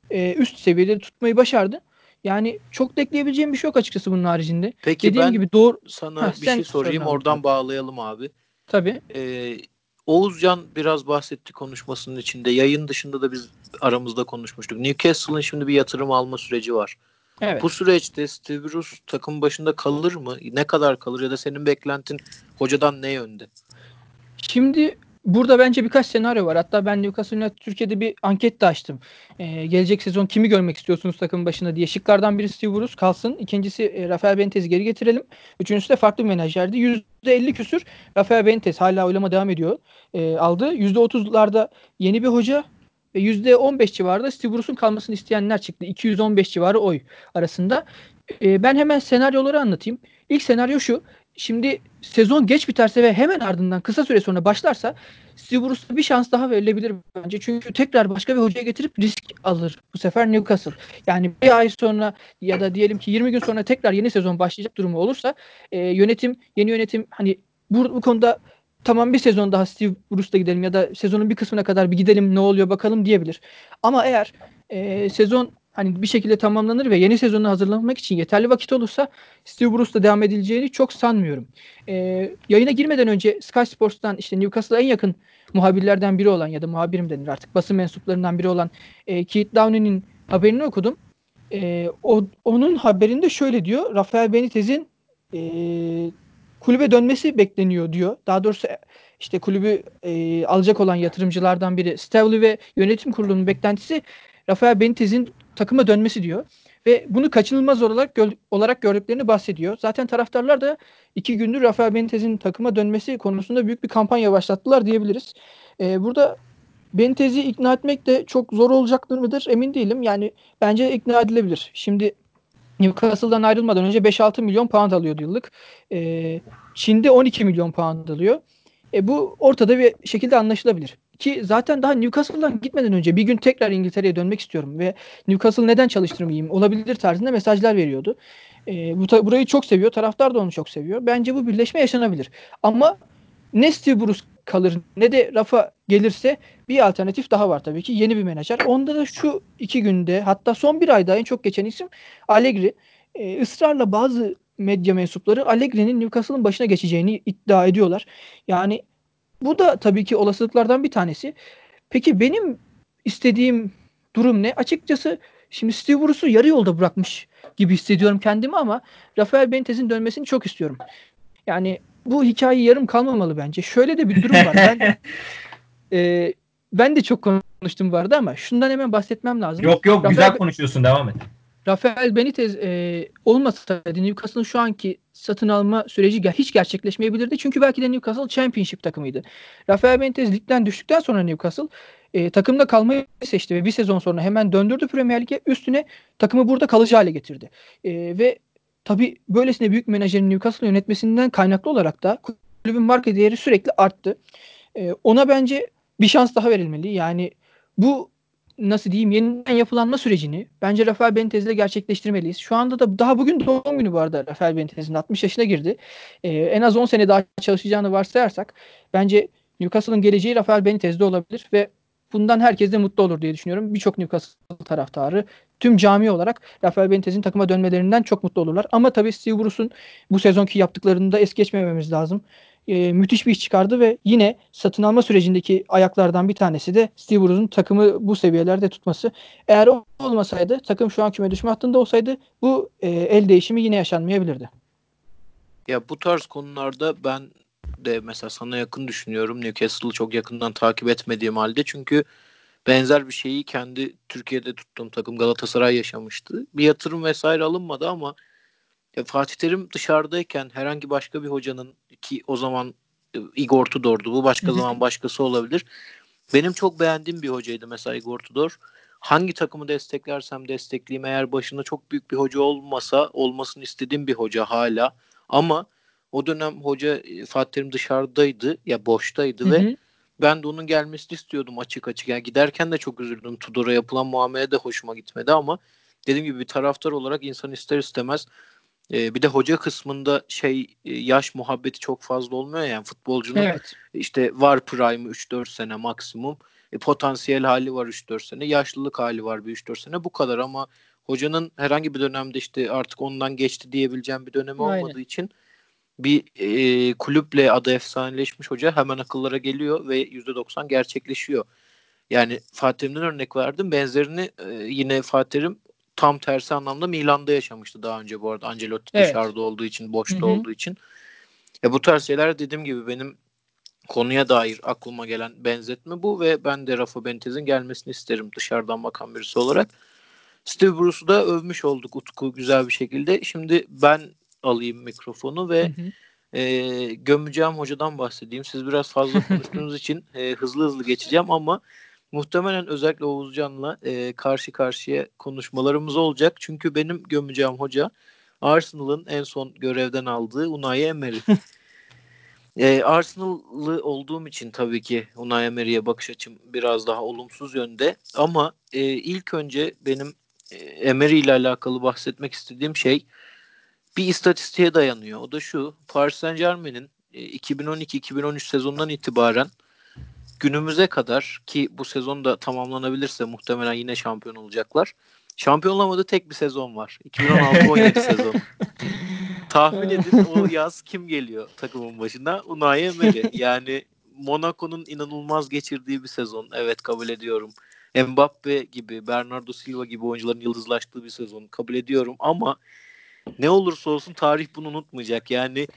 e, üst seviyede tutmayı başardı. Yani çok da ekleyebileceğim bir şey yok açıkçası bunun haricinde. Peki Dediğim ben gibi doğru sana Heh, bir şey sorayım abi. oradan bağlayalım abi. tabii. Ee, Oğuzcan biraz bahsetti konuşmasının içinde. Yayın dışında da biz aramızda konuşmuştuk. Newcastle'ın şimdi bir yatırım alma süreci var. Evet. Bu süreçte Steve Bruce takım başında kalır mı? Ne kadar kalır ya da senin beklentin hocadan ne yönde? Şimdi burada bence birkaç senaryo var. Hatta ben Newcastle United Türkiye'de bir anket de açtım. Ee, gelecek sezon kimi görmek istiyorsunuz takım başında diye. Şıklardan biri Steve Bruce kalsın. İkincisi e, Rafael Benitez'i geri getirelim. Üçüncüsü de farklı bir menajerdi. %50 küsür Rafael Benitez hala oylama devam ediyor. E, aldı. %30'larda yeni bir hoca ve %15 civarında Steve Bruce'un kalmasını isteyenler çıktı. 215 civarı oy arasında. E, ben hemen senaryoları anlatayım. İlk senaryo şu. Şimdi sezon geç biterse ve hemen ardından kısa süre sonra başlarsa Steve Bruce'a bir şans daha verilebilir bence. Çünkü tekrar başka bir hocaya getirip risk alır bu sefer Newcastle. Yani bir ay sonra ya da diyelim ki 20 gün sonra tekrar yeni sezon başlayacak durumu olursa e, yönetim, yeni yönetim hani bu, bu konuda tamam bir sezon daha Steve Bruce'la gidelim ya da sezonun bir kısmına kadar bir gidelim ne oluyor bakalım diyebilir. Ama eğer e, sezon hani bir şekilde tamamlanır ve yeni sezonu hazırlanmak için yeterli vakit olursa Steve Bruce'la devam edileceğini çok sanmıyorum. Ee, yayına girmeden önce Sky Sports'tan işte Newcastle'a en yakın muhabirlerden biri olan ya da muhabirim denir artık basın mensuplarından biri olan e, Keith Downey'nin haberini okudum. E, o, onun haberinde şöyle diyor. Rafael Benitez'in e, kulübe dönmesi bekleniyor diyor. Daha doğrusu işte kulübü e, alacak olan yatırımcılardan biri Stavely ve yönetim kurulunun beklentisi Rafael Benitez'in takıma dönmesi diyor. Ve bunu kaçınılmaz olarak gö- olarak gördüklerini bahsediyor. Zaten taraftarlar da iki gündür Rafael Benitez'in takıma dönmesi konusunda büyük bir kampanya başlattılar diyebiliriz. Ee, burada Benitez'i ikna etmek de çok zor olacaktır mıdır emin değilim. Yani bence ikna edilebilir. Şimdi Newcastle'dan ayrılmadan önce 5-6 milyon pound alıyordu yıllık. Ee, Çin'de 12 milyon pound alıyor. E, bu ortada bir şekilde anlaşılabilir. Ki zaten daha Newcastle'dan gitmeden önce bir gün tekrar İngiltere'ye dönmek istiyorum ve Newcastle neden çalıştırmayayım olabilir tarzında mesajlar veriyordu. E, bu burayı çok seviyor. Taraftar da onu çok seviyor. Bence bu birleşme yaşanabilir. Ama ne Steve Bruce kalır ne de Rafa gelirse bir alternatif daha var tabii ki. Yeni bir menajer. Onda da şu iki günde hatta son bir ayda en çok geçen isim Allegri. E, ısrarla bazı medya mensupları Allegri'nin Newcastle'ın başına geçeceğini iddia ediyorlar. Yani bu da tabii ki olasılıklardan bir tanesi. Peki benim istediğim durum ne? Açıkçası Şimdi Steve Bruce'u yarı yolda bırakmış gibi hissediyorum kendimi ama Rafael Benitez'in dönmesini çok istiyorum. Yani bu hikaye yarım kalmamalı bence. Şöyle de bir durum var. Ben e, ben de çok konuştum bu arada ama şundan hemen bahsetmem lazım. Yok yok Rafael, güzel konuşuyorsun devam et. Rafael Benitez e, olmasaydı Newcastle'ın şu anki satın alma süreci hiç gerçekleşmeyebilirdi. Çünkü belki de Newcastle Championship takımıydı. Rafael Benitez ligden düştükten sonra Newcastle e, takımda kalmayı seçti ve bir sezon sonra hemen döndürdü Premier Lig'e. Üstüne takımı burada kalıcı hale getirdi. E, ve tabii böylesine büyük menajerin Newcastle yönetmesinden kaynaklı olarak da kulübün marka değeri sürekli arttı. E, ona bence bir şans daha verilmeli. Yani bu nasıl diyeyim yeniden yapılanma sürecini bence Rafael Benitez'le gerçekleştirmeliyiz. Şu anda da daha bugün doğum günü bu arada Rafael Benitez'in 60 yaşına girdi. Ee, en az 10 sene daha çalışacağını varsayarsak bence Newcastle'ın geleceği Rafael Benitez'de olabilir ve bundan herkes de mutlu olur diye düşünüyorum. Birçok Newcastle taraftarı tüm cami olarak Rafael Benitez'in takıma dönmelerinden çok mutlu olurlar. Ama tabii Steve Bruce'un bu sezonki yaptıklarını da es geçmememiz lazım e, müthiş bir iş çıkardı ve yine satın alma sürecindeki ayaklardan bir tanesi de Steve Bruce'un takımı bu seviyelerde tutması. Eğer olmasaydı takım şu an küme düşme hattında olsaydı bu e, el değişimi yine yaşanmayabilirdi. Ya bu tarz konularda ben de mesela sana yakın düşünüyorum. Newcastle'ı çok yakından takip etmediğim halde çünkü benzer bir şeyi kendi Türkiye'de tuttuğum takım Galatasaray yaşamıştı. Bir yatırım vesaire alınmadı ama ya Fatih Terim dışarıdayken herhangi başka bir hocanın ki o zaman e, Igor Tudor'du. Bu başka zaman başkası olabilir. Benim çok beğendiğim bir hocaydı mesela Igor Tudor. Hangi takımı desteklersem destekleyeyim eğer başında çok büyük bir hoca olmasa olmasını istediğim bir hoca hala. Ama o dönem hoca e, Fatih Terim dışarıdaydı ya boştaydı hı hı. ve ben de onun gelmesini istiyordum açık açık. Yani giderken de çok üzüldüm. Tudor'a yapılan muamele de hoşuma gitmedi ama dediğim gibi bir taraftar olarak insan ister istemez e, bir de hoca kısmında şey e, yaş muhabbeti çok fazla olmuyor yani futbolcunun evet. işte var prime'ı 3-4 sene maksimum. E, potansiyel hali var 3-4 sene. Yaşlılık hali var bir 3-4 sene. Bu kadar ama hocanın herhangi bir dönemde işte artık ondan geçti diyebileceğim bir dönemi Aynen. olmadığı için bir e, kulüple adı efsaneleşmiş hoca hemen akıllara geliyor ve %90 gerçekleşiyor. Yani Fatih'imden örnek verdim. Benzerini e, yine Fatih'im tam tersi anlamda Milan'da yaşamıştı daha önce bu arada. Ancelotti evet. dışarıda olduğu için, boşta Hı-hı. olduğu için. Ya bu tarz şeyler dediğim gibi benim konuya dair aklıma gelen benzetme bu ve ben de Rafa Benitez'in gelmesini isterim dışarıdan bakan birisi olarak. Steve Bruce'u da övmüş olduk Utku güzel bir şekilde. Şimdi ben alayım mikrofonu ve e, gömeceğim hocadan bahsedeyim. Siz biraz fazla konuştuğunuz için e, hızlı hızlı geçeceğim ama muhtemelen özellikle Oğuzcan'la e, karşı karşıya konuşmalarımız olacak. Çünkü benim gömeceğim hoca Arsenal'ın en son görevden aldığı Unai Emery. e, Arsenal'lı olduğum için tabii ki Unai Emery'e bakış açım biraz daha olumsuz yönde. Ama e, ilk önce benim e, Emery ile alakalı bahsetmek istediğim şey bir istatistiğe dayanıyor. O da şu. Paris Saint Germain'in e, 2012-2013 sezonundan itibaren günümüze kadar ki bu sezon da tamamlanabilirse muhtemelen yine şampiyon olacaklar. Şampiyon olamadığı tek bir sezon var. 2016-17 sezon. Tahmin edin o yaz kim geliyor takımın başına? Unai Emery. Yani Monaco'nun inanılmaz geçirdiği bir sezon. Evet kabul ediyorum. Mbappe gibi, Bernardo Silva gibi oyuncuların yıldızlaştığı bir sezon kabul ediyorum ama ne olursa olsun tarih bunu unutmayacak. Yani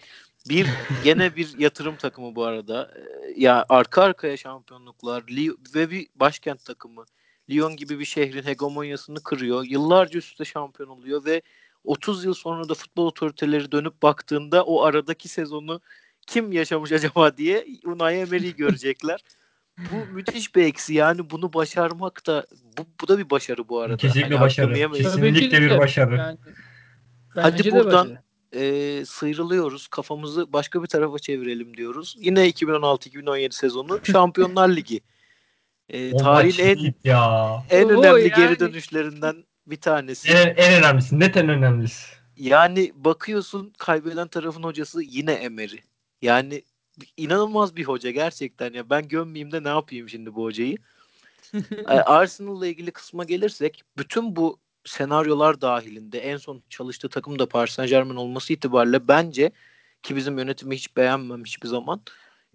bir gene bir yatırım takımı bu arada. Ee, ya arka arkaya şampiyonluklar ve bir başkent takımı. Lyon gibi bir şehrin hegemonyasını kırıyor. Yıllarca üstte şampiyon oluyor ve 30 yıl sonra da futbol otoriteleri dönüp baktığında o aradaki sezonu kim yaşamış acaba diye Unai Emery'i görecekler. bu müthiş bir eksi yani bunu başarmak da bu, bu da bir başarı bu arada. Kesinlikle hani başarı. Kesinlikle bir başarı. Yani, Hadi buradan e, sıyrılıyoruz. Kafamızı başka bir tarafa çevirelim diyoruz. Yine 2016-2017 sezonu Şampiyonlar Ligi. E, tarihin en, ya. en önemli yani. geri dönüşlerinden bir tanesi. En, en önemlisi. Net en önemlisi. Yani bakıyorsun kaybeden tarafın hocası yine Emery. Yani inanılmaz bir hoca gerçekten ya. Ben gömmeyeyim de ne yapayım şimdi bu hocayı. Arsenal'la ilgili kısma gelirsek bütün bu senaryolar dahilinde en son çalıştığı takım da Paris Saint Germain olması itibariyle bence ki bizim yönetimi hiç beğenmem hiçbir zaman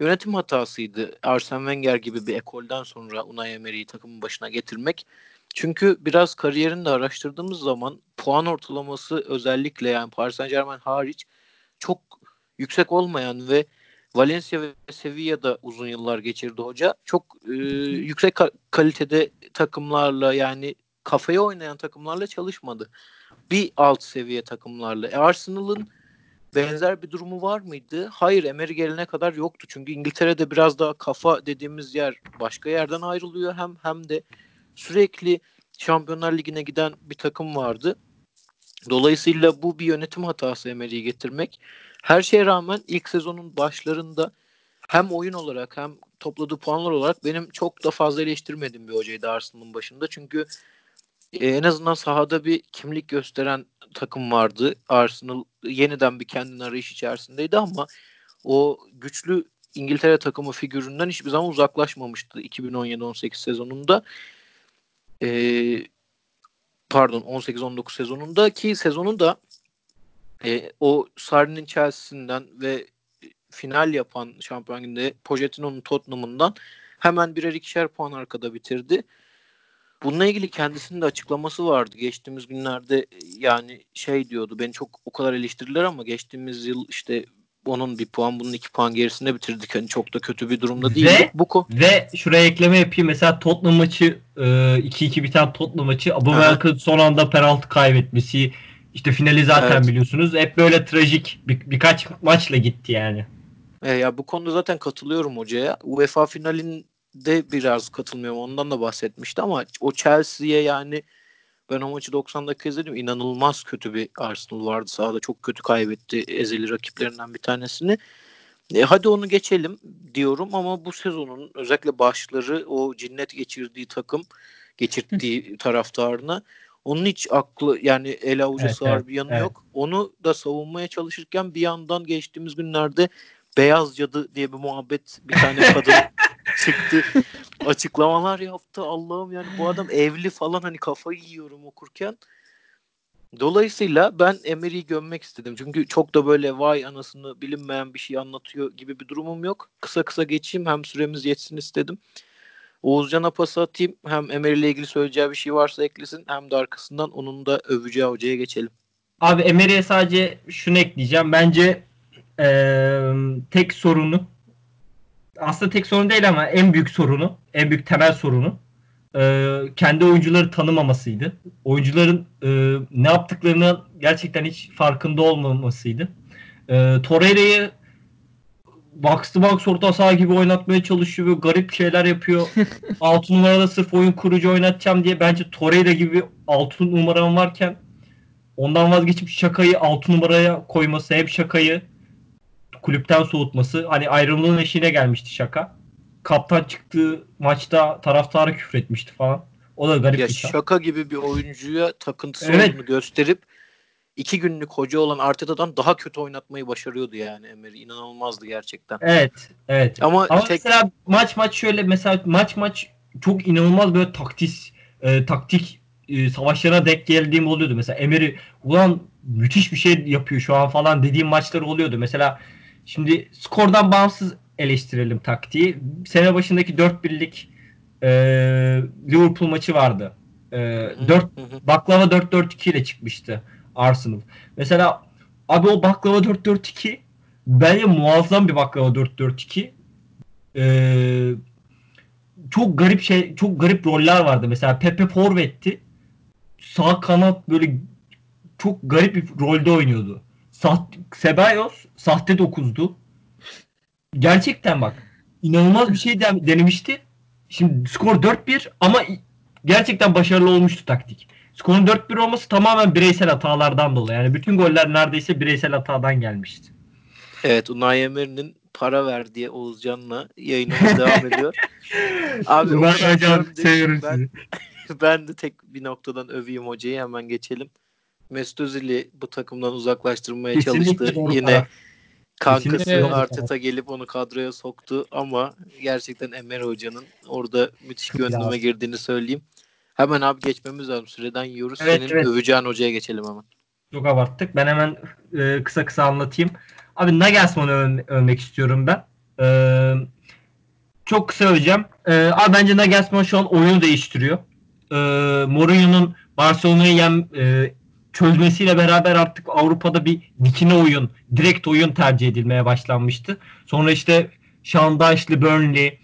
yönetim hatasıydı. Arsene Wenger gibi bir ekolden sonra Unai Emery'i takımın başına getirmek. Çünkü biraz kariyerini de araştırdığımız zaman puan ortalaması özellikle yani Paris Saint Germain hariç çok yüksek olmayan ve Valencia ve Sevilla'da uzun yıllar geçirdi hoca. Çok e, yüksek ka- kalitede takımlarla yani kafaya oynayan takımlarla çalışmadı. Bir alt seviye takımlarla. E, Arsenal'ın benzer bir durumu var mıydı? Hayır Emery gelene kadar yoktu. Çünkü İngiltere'de biraz daha kafa dediğimiz yer başka yerden ayrılıyor hem hem de sürekli Şampiyonlar Ligi'ne giden bir takım vardı. Dolayısıyla bu bir yönetim hatası Emery'i getirmek. Her şeye rağmen ilk sezonun başlarında hem oyun olarak hem topladığı puanlar olarak benim çok da fazla eleştirmediğim bir hocaydı Arsenal'ın başında. Çünkü e, en azından sahada bir kimlik gösteren takım vardı. Arsenal yeniden bir kendini arayış içerisindeydi ama o güçlü İngiltere takımı figüründen hiçbir zaman uzaklaşmamıştı 2017-18 sezonunda. Ee, pardon 18-19 sezonunda ki sezonun da e, o Sarri'nin Chelsea'sinden ve final yapan Şampiyon Ligi'nde Pochettino'nun Tottenham'ından hemen birer ikişer puan arkada bitirdi. Bununla ilgili kendisinin de açıklaması vardı. Geçtiğimiz günlerde yani şey diyordu. Beni çok o kadar eleştirdiler ama geçtiğimiz yıl işte onun bir puan bunun iki puan gerisinde bitirdik. Hani çok da kötü bir durumda değil. Ve, Bu ko ve şuraya ekleme yapayım. Mesela Tottenham maçı e, 2-2 biten Tottenham maçı Aubameyang'ın son anda penaltı kaybetmesi işte finali zaten Evet. biliyorsunuz. Hep böyle trajik bir, birkaç maçla gitti yani. E, ya bu konuda zaten katılıyorum hocaya. UEFA finalinde biraz katılmıyorum. Ondan da bahsetmişti ama o Chelsea'ye yani ben o maçı 90 dakika izledim. İnanılmaz kötü bir Arsenal vardı sahada. Çok kötü kaybetti ezeli rakiplerinden bir tanesini. E, hadi onu geçelim diyorum ama bu sezonun özellikle başları o cinnet geçirdiği takım geçirdiği taraftarına onun hiç aklı yani el avuca Evet, sığar evet, bir yanı evet. yok. Onu da savunmaya çalışırken bir yandan geçtiğimiz günlerde beyaz cadı diye bir muhabbet bir tane kadın çıktı. Açıklamalar yaptı. Allah'ım yani bu adam evli falan hani kafayı yiyorum okurken. Dolayısıyla ben Emery'i gömmek istedim. Çünkü çok da böyle vay anasını bilinmeyen bir şey anlatıyor gibi bir durumum yok. Kısa kısa geçeyim hem süremiz yetsin istedim. Oğuzcan'a pas atayım. Hem Emery ile ilgili söyleyeceği bir şey varsa eklesin. Hem de arkasından onun da öveceği hocaya geçelim. Abi Emery'e sadece şunu ekleyeceğim. Bence eee, tek sorunu aslında tek sorun değil ama en büyük sorunu, en büyük temel sorunu eee, kendi oyuncuları tanımamasıydı. Oyuncuların eee, ne yaptıklarını gerçekten hiç farkında olmamasıydı. Eee Torreira'yı box to box orta saha gibi oynatmaya çalışıyor. Böyle garip şeyler yapıyor. 6 numarada sırf oyun kurucu oynatacağım diye bence Torreira gibi 6 numaram varken ondan vazgeçip şakayı 6 numaraya koyması hem şakayı kulüpten soğutması hani ayrılığın eşiğine gelmişti şaka. Kaptan çıktığı maçta taraftara küfretmişti falan. O da garip Ya bir şey. şaka gibi bir oyuncuya takıntısı Evet. olduğunu gösterip iki günlük hoca olan Arteta'dan daha kötü oynatmayı başarıyordu yani Emery. İnanılmazdı gerçekten. Evet, evet. Ama, Ama tek mesela maç maç şöyle mesela maç maç çok inanılmaz böyle taktis e, taktik e, savaşlarına denk geldiğim oluyordu. Mesela Emery ulan müthiş bir şey yapıyor şu an falan dediğim maçlar oluyordu. Mesela şimdi skordan bağımsız eleştirelim taktiği. Sene başındaki 4-1'lik e, Liverpool maçı vardı. E, 4 Hı hı. baklava 4-4-2 ile çıkmıştı Arsenal. Mesela abi o baklava 4-4-2 bence muazzam bir baklava 4-4-2. Ee, çok garip şey, çok garip roller vardı. Mesela Pepe forvetti. Sağ kanat böyle çok garip bir rolde oynuyordu. Sahte, Sebayos sahte 9'du. Gerçekten bak inanılmaz bir şey den- denemişti. Şimdi skor 4-1 ama gerçekten başarılı olmuştu taktik. Skorun 4-1 olması tamamen bireysel hatalardan dolayı. Yani bütün goller neredeyse bireysel hatadan gelmişti. Evet Unai Emery'nin para ver diye Oğuzcan'la yayınımız devam ediyor. Abi kadar hocam, seviyorum ben, sizi. ben de tek bir noktadan öveyim hocayı hemen geçelim. Mesut Özil'i bu takımdan uzaklaştırmaya Kesinlikle çalıştı. doğru Yine kankası Kesinlikle Arteta gelip onu kadroya soktu ama gerçekten Emery hocanın orada müthiş Ya. girdiğini söyleyeyim. Hemen abi geçmemiz lazım. Süreden yiyoruz. Evet, Senin evet. öveceğin hocaya geçelim hemen. Çok abarttık. Ben hemen e, kısa kısa anlatayım. Abi Nagelsmann'ı ön- övmek istiyorum ben. E, çok kısa öveceğim. E, abi bence Nagelsmann şu an oyunu değiştiriyor. e, Mourinho'nun Barcelona'yı yem, e, çözmesiyle beraber artık Avrupa'da bir dikine oyun, direkt oyun tercih edilmeye başlanmıştı. Sonra işte Dyche'li Burnley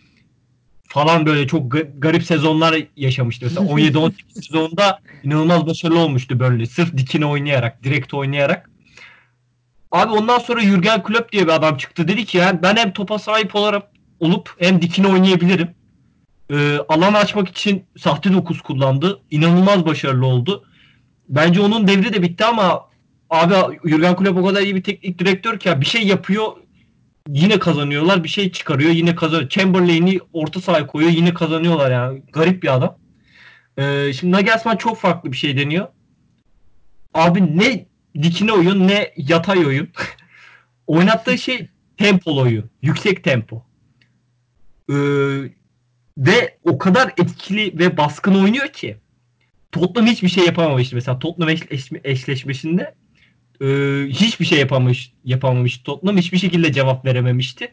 falan böyle çok garip sezonlar yaşamıştı. Mesela 17-18 sezonunda inanılmaz başarılı olmuştu Burnley. Sırf dikine oynayarak, direkt oynayarak. Abi ondan sonra Jurgen Klopp diye bir adam çıktı. Dedi ki yani ben hem topa sahip olarak olup hem dikine oynayabilirim. Ee, alan açmak için sahte dokuz kullandı. İnanılmaz başarılı oldu. Bence onun devri de bitti ama abi Jurgen Klopp o kadar iyi bir teknik direktör ki ya bir şey yapıyor yine kazanıyorlar. Bir şey çıkarıyor yine kazanıyor. Chamberlain'i orta sahaya koyuyor yine kazanıyorlar yani. Garip bir adam. Ee, şimdi Nagelsmann çok farklı bir şey deniyor. Abi ne dikine oyun ne yatay oyun. Oynattığı şey tempolu oyun. Yüksek tempo. Ee, ve o kadar etkili ve baskın oynuyor ki Tottenham hiçbir şey yapamamıştı. Mesela Tottenham eşleşme, eşleşmesinde e, hiçbir şey yapamamış, yapamamış Tottenham. Hiçbir şekilde cevap verememişti.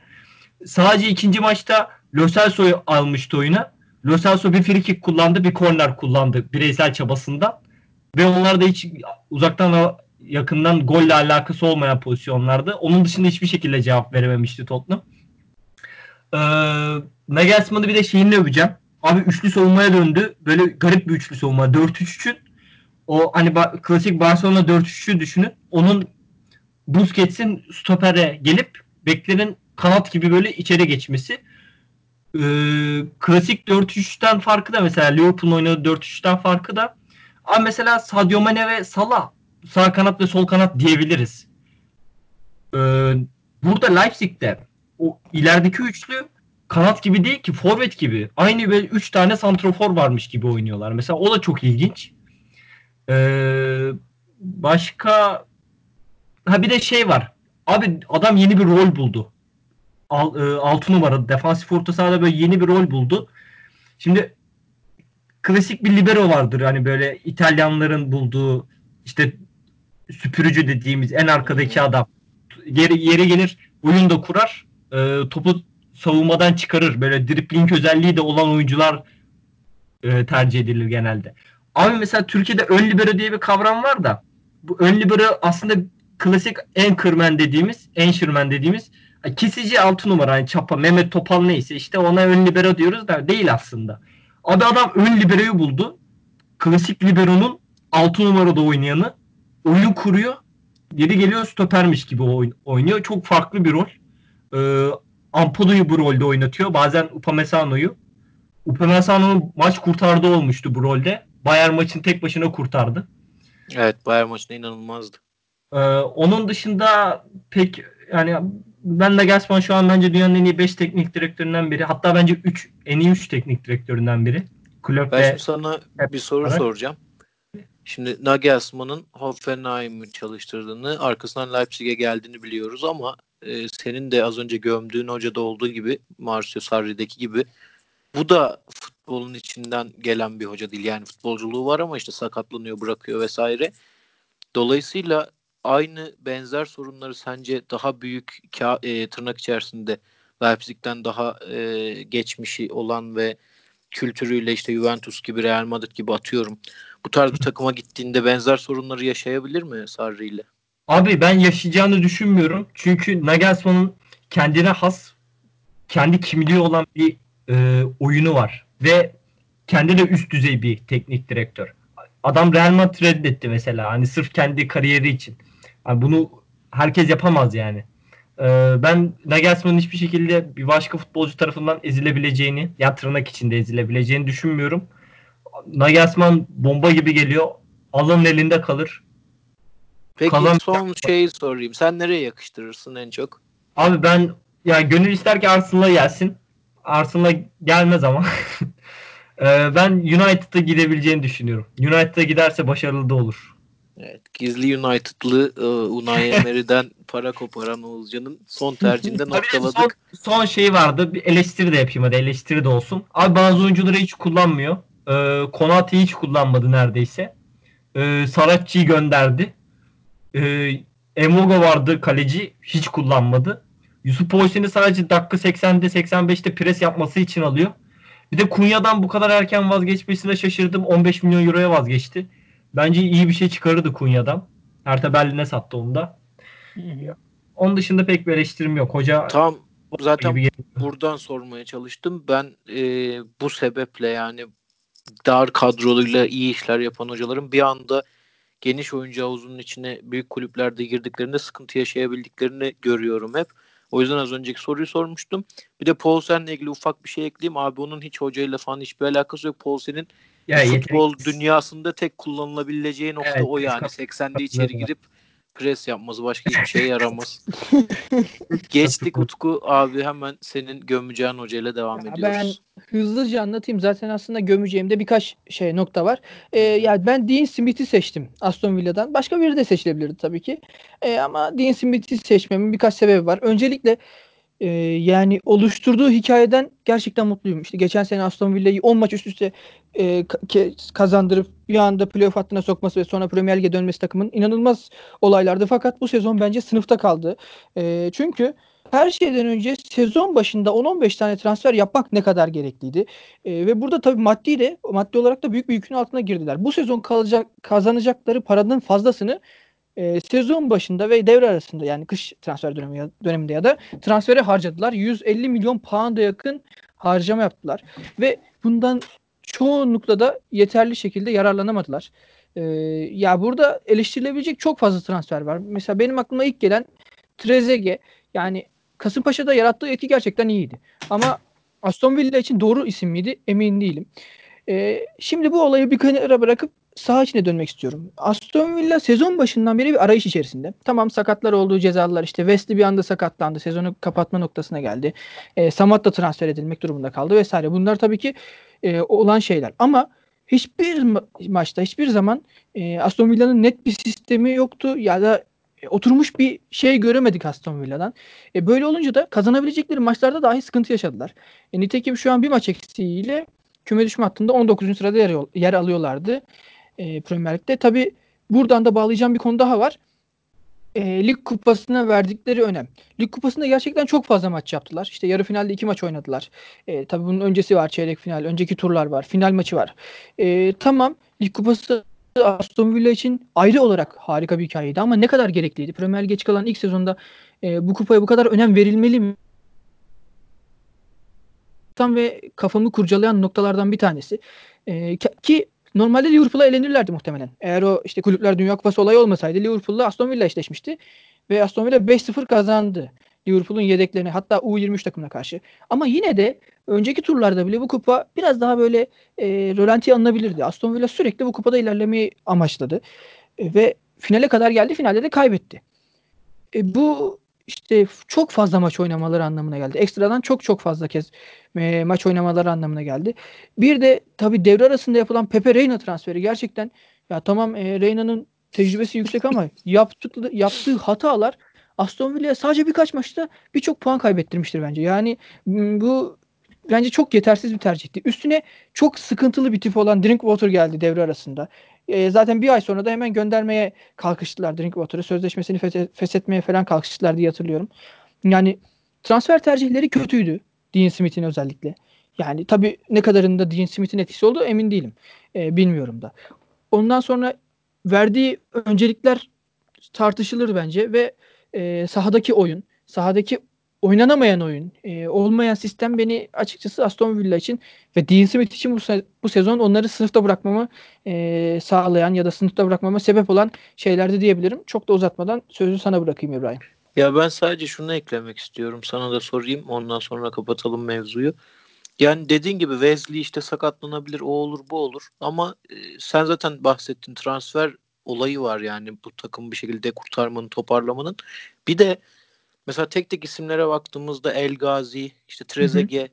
Sadece ikinci maçta Lo Celso'yu almıştı oyuna. Lo Celso bir free kick kullandı, bir korner kullandı bireysel çabasında. Ve onlar da hiç uzaktan yakından golle alakası olmayan pozisyonlardı. Onun dışında hiçbir şekilde cevap verememişti Tottenham. Ee, Nagelsmann'ı bir de şeyini öveceğim. Abi üçlü savunmaya döndü. Böyle garip bir üçlü savunma. 4-3-3'ün o hani ba- klasik Barcelona 4-3'ü düşünün. Onun Busquets'in stopere gelip beklerin kanat gibi böyle içeri geçmesi. Ee, klasik 4-3'ten farkı da mesela Liverpool'un oynadığı 4-3'ten farkı da ama mesela Sadio Mane ve Salah sağ kanat ve sol kanat diyebiliriz. Ee, burada Leipzig'te o ilerideki üçlü kanat gibi değil ki forvet gibi. Aynı böyle 3 tane santrofor varmış gibi oynuyorlar. Mesela o da çok ilginç. Ee, başka ha bir de şey var. Abi adam yeni bir rol buldu. Al, e, 6 numara defansif orta sahada böyle yeni bir rol buldu. Şimdi klasik bir libero vardır. Hani böyle İtalyanların bulduğu işte süpürücü dediğimiz en arkadaki adam. Yeri, yere gelir oyun da kurar. E, topu savunmadan çıkarır. Böyle dripling özelliği de olan oyuncular e, tercih edilir genelde. Abi mesela Türkiye'de ön libero diye bir kavram var da bu ön libero aslında klasik anchorman dediğimiz, enşirmen dediğimiz kesici altı numara yani çapa Mehmet Topal neyse işte ona ön libero diyoruz da değil aslında. Abi adam ön liberoyu buldu. Klasik liberonun altı numarada oynayanı oyun kuruyor. Geri geliyor stopermiş gibi oynuyor. Çok farklı bir rol. Ee, Ampodo'yu bu rolde oynatıyor. Bazen Upamecano'yu. Upamecano maç kurtardı olmuştu bu rolde. Bayern maçın tek başına kurtardı. Evet Bayern maçında inanılmazdı. Ee, onun dışında pek yani ben de Gaspan şu an bence dünyanın en iyi 5 teknik direktöründen biri. Hatta bence 3 en iyi 3 teknik direktöründen biri. Klopp ben şimdi sana bir soru evet. soracağım. Şimdi Nagelsmann'ın Hoffenheim'i çalıştırdığını, arkasından Leipzig'e geldiğini biliyoruz ama e, senin de az önce gömdüğün hocada olduğu gibi Marcio Sarri'deki gibi bu da futbolun içinden gelen bir hoca değil. Yani futbolculuğu var ama işte sakatlanıyor, bırakıyor vesaire. Dolayısıyla aynı benzer sorunları sence daha büyük e, tırnak içerisinde Leipzig'ten daha e, geçmişi olan ve kültürüyle işte Juventus gibi Real Madrid gibi atıyorum. Bu tarz bir takıma gittiğinde benzer sorunları yaşayabilir mi Sarri ile? Abi ben yaşayacağını düşünmüyorum. Çünkü Nagelsmann'ın kendine has kendi kimliği olan bir e, oyunu var. Ve kendi de üst düzey bir teknik direktör. Adam Real Madrid reddetti mesela. Hani sırf kendi kariyeri için. Yani bunu herkes yapamaz yani. Ee, ben Nagelsmann'ın hiçbir şekilde bir başka futbolcu tarafından ezilebileceğini, ya tırnak içinde ezilebileceğini düşünmüyorum. Nagelsmann bomba gibi geliyor. Alın elinde kalır. Peki Kazan... son şeyi sorayım. Sen nereye yakıştırırsın en çok? Abi ben ya gönül ister ki Arsenal'a gelsin. Arsenal'a gelmez ama. Ee, ben United'a gidebileceğini düşünüyorum. United'a giderse başarılı da olur. Evet, gizli United'lı e, Unai Emery'den para koparan Oğuzcan'ın son tercihinde noktaladık. Son, son şey vardı. Bir eleştiri de yapayım hadi eleştiri de olsun. Abi bazı oyuncuları hiç kullanmıyor. Ee, hiç kullanmadı neredeyse. Ee, Saratçı'yı gönderdi. Ee, Emogo vardı kaleci. Hiç kullanmadı. Yusuf Boysen'i sadece dakika 80'de 85'te pres yapması için alıyor. Bir de Kunya'dan bu kadar erken vazgeçmesine şaşırdım. 15 milyon euroya vazgeçti. Bence iyi bir şey çıkarırdı Kunya'dan. Hertha Berlin'e sattı onu da. Onun dışında pek bir eleştirim yok. Hoca Tam zaten buradan sormaya çalıştım. Ben e, bu sebeple yani dar kadroluyla iyi işler yapan hocaların bir anda geniş oyuncu havuzunun içine büyük kulüplerde girdiklerinde sıkıntı yaşayabildiklerini görüyorum hep. O yüzden az önceki soruyu sormuştum. Bir de Paulsen'le ilgili ufak bir şey ekleyeyim. Abi onun hiç hocayla falan hiçbir alakası yok. Paulsen'in ya futbol yetenek- dünyasında tek kullanılabileceği nokta Evet, o yani. kat- 80'de içeri girip pres yapması başka hiçbir şeye yaramaz. Geçtik Utku abi hemen senin gömeceğin hocayla devam Ya ediyoruz. Hızlıca anlatayım. Zaten aslında gömeceğimde birkaç şey nokta var. Ee, yani ben Dean Smith'i seçtim Aston Villa'dan. Başka biri de seçilebilirdi tabii ki. Ee, ama Dean Smith'i seçmemin birkaç sebebi var. Öncelikle e, yani oluşturduğu hikayeden gerçekten mutluyum. İşte geçen sene Aston Villa'yı 10 maç üst üste e, kazandırıp bir anda playoff hattına sokması ve sonra Premier Lig'e dönmesi takımın inanılmaz olaylardı. Fakat bu sezon bence sınıfta kaldı. E, çünkü her şeyden önce sezon başında 10-15 tane transfer yapmak ne kadar gerekliydi. E, ve burada tabii maddi de maddi olarak da büyük bir yükün altına girdiler. Bu sezon kalacak kazanacakları paranın fazlasını e, sezon başında ve devre arasında yani kış transfer dönemi ya- döneminde ya da transfere harcadılar. 150 milyon pound'a yakın harcama yaptılar ve bundan çoğunlukla da yeterli şekilde yararlanamadılar. E, ya burada eleştirilebilecek çok fazla transfer var. Mesela benim aklıma ilk gelen Trezeguet yani Kasımpaşa'da yarattığı etki gerçekten iyiydi. Ama Aston Villa için doğru isim miydi emin değilim. Ee, şimdi bu olayı bir kenara bırakıp saha içine dönmek istiyorum. Aston Villa sezon başından beri bir arayış içerisinde. Tamam sakatlar olduğu cezalılar işte Wesley bir anda sakatlandı. Sezonu kapatma noktasına geldi. Ee, Samat da transfer edilmek durumunda kaldı vesaire. Bunlar tabii ki e, olan şeyler. Ama hiçbir ma- maçta hiçbir zaman e, Aston Villa'nın net bir sistemi yoktu ya da e, oturmuş bir şey göremedik Aston Villa'dan. E, böyle olunca da kazanabilecekleri maçlarda dahi sıkıntı yaşadılar. E, nitekim şu an bir maç eksiğiyle küme düşme hattında 19. sırada yer, yer alıyorlardı e, Premier Lig'de. Tabi buradan da bağlayacağım bir konu daha var. E, lig kupasına verdikleri önem. Lig kupasında gerçekten çok fazla maç yaptılar. İşte yarı finalde iki maç oynadılar. E, tabii bunun öncesi var çeyrek final, önceki turlar var, final maçı var. E, tamam lig kupası Aston Villa için ayrı olarak harika bir hikayeydi ama ne kadar gerekliydi? Premier Lig'e çıkan ilk sezonda e, bu kupaya bu kadar önem verilmeli mi? Tam ve kafamı kurcalayan noktalardan bir tanesi. E, ki normalde Liverpool'a elenirlerdi muhtemelen. Eğer o işte kulüpler Dünya Kupası olayı olmasaydı Liverpool'la Aston Villa eşleşmişti ve Aston Villa 5-0 kazandı. Liverpool'un yedeklerine hatta U23 takımına karşı. Ama yine de önceki turlarda bile bu kupa biraz daha böyle e, rölantiye alınabilirdi. Aston Villa sürekli bu kupada ilerlemeyi amaçladı. E, ve finale kadar geldi. Finalde de kaybetti. E, bu işte çok fazla maç oynamaları anlamına geldi. Ekstradan çok çok fazla kez e, maç oynamaları anlamına geldi. Bir de tabii devre arasında yapılan Pepe Reina transferi gerçekten ya tamam e, Reina'nın tecrübesi yüksek ama yaptığı, yaptığı hatalar Aston Villa'ya sadece birkaç maçta birçok puan kaybettirmiştir bence. Yani bu bence çok yetersiz bir tercihti. Üstüne çok sıkıntılı bir tip olan Drinkwater geldi devre arasında. Zaten bir ay sonra da hemen göndermeye kalkıştılar Drinkwater'ı. Sözleşmesini feshe- feshetmeye falan kalkıştılar diye hatırlıyorum. Yani transfer tercihleri kötüydü. Dean Smith'in özellikle. Yani tabii ne kadarında Dean Smith'in etkisi olduğu emin değilim. E, bilmiyorum da. Ondan sonra verdiği öncelikler tartışılır bence ve e, sahadaki oyun, sahadaki oynanamayan oyun, e, olmayan sistem beni açıkçası Aston Villa için ve Dean Smith için bu, se- bu sezon onları sınıfta bırakmamı e, sağlayan ya da sınıfta bırakmama sebep olan şeylerdi diyebilirim. Çok da uzatmadan sözü sana bırakayım İbrahim. Ya ben sadece şunu eklemek istiyorum. Sana da sorayım. Ondan sonra kapatalım mevzuyu. Yani dediğin gibi Wesley işte sakatlanabilir, o olur, bu olur. Ama e, sen zaten bahsettin transfer olayı var yani bu takımı bir şekilde kurtarmanın, toparlamanın. Bir de mesela tek tek isimlere baktığımızda El Gazi, işte Trezeguet,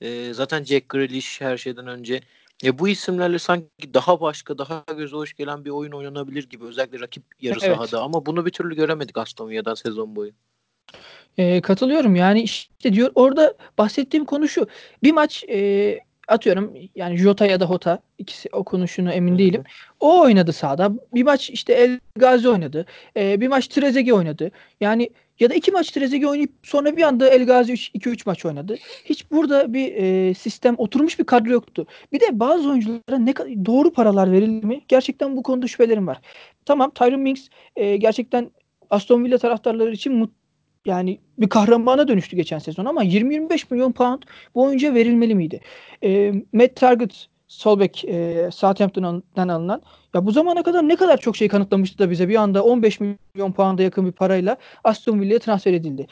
e, zaten Jack Grealish her şeyden önce. E, bu isimlerle sanki daha başka, daha göze hoş gelen bir oyun oynanabilir gibi. Özellikle rakip yarı Evet. sahada. Ama bunu bir türlü göremedik Aston Villa'dan sezon boyu. E, katılıyorum yani işte diyor orada bahsettiğim konu şu. Bir maç e, atıyorum yani Jota ya da Hota ikisi o konuşunu emin değilim. O oynadı sahada. Bir maç işte El Gazi oynadı. E, bir maç Trezeguet oynadı. Yani Ya da iki maç Trezeguet oynayıp sonra bir anda El Gazi 2-3 maç oynadı. Hiç burada bir e, sistem oturmuş bir kadro yoktu. Bir de bazı oyunculara ne doğru paralar verildi mi? Gerçekten bu konuda şüphelerim var. Tamam Tyron Minks e, gerçekten Aston Villa taraftarları için mut, yani bir kahramana dönüştü geçen sezon ama 20-25 milyon pound bu oyuncuya verilmeli miydi? E, Matt Target Solbek e, Southampton'dan alınan ya bu zamana kadar ne kadar çok şey kanıtlamıştı da bize bir anda 15 milyon pound'a yakın bir parayla Aston Villa'ya transfer edildi.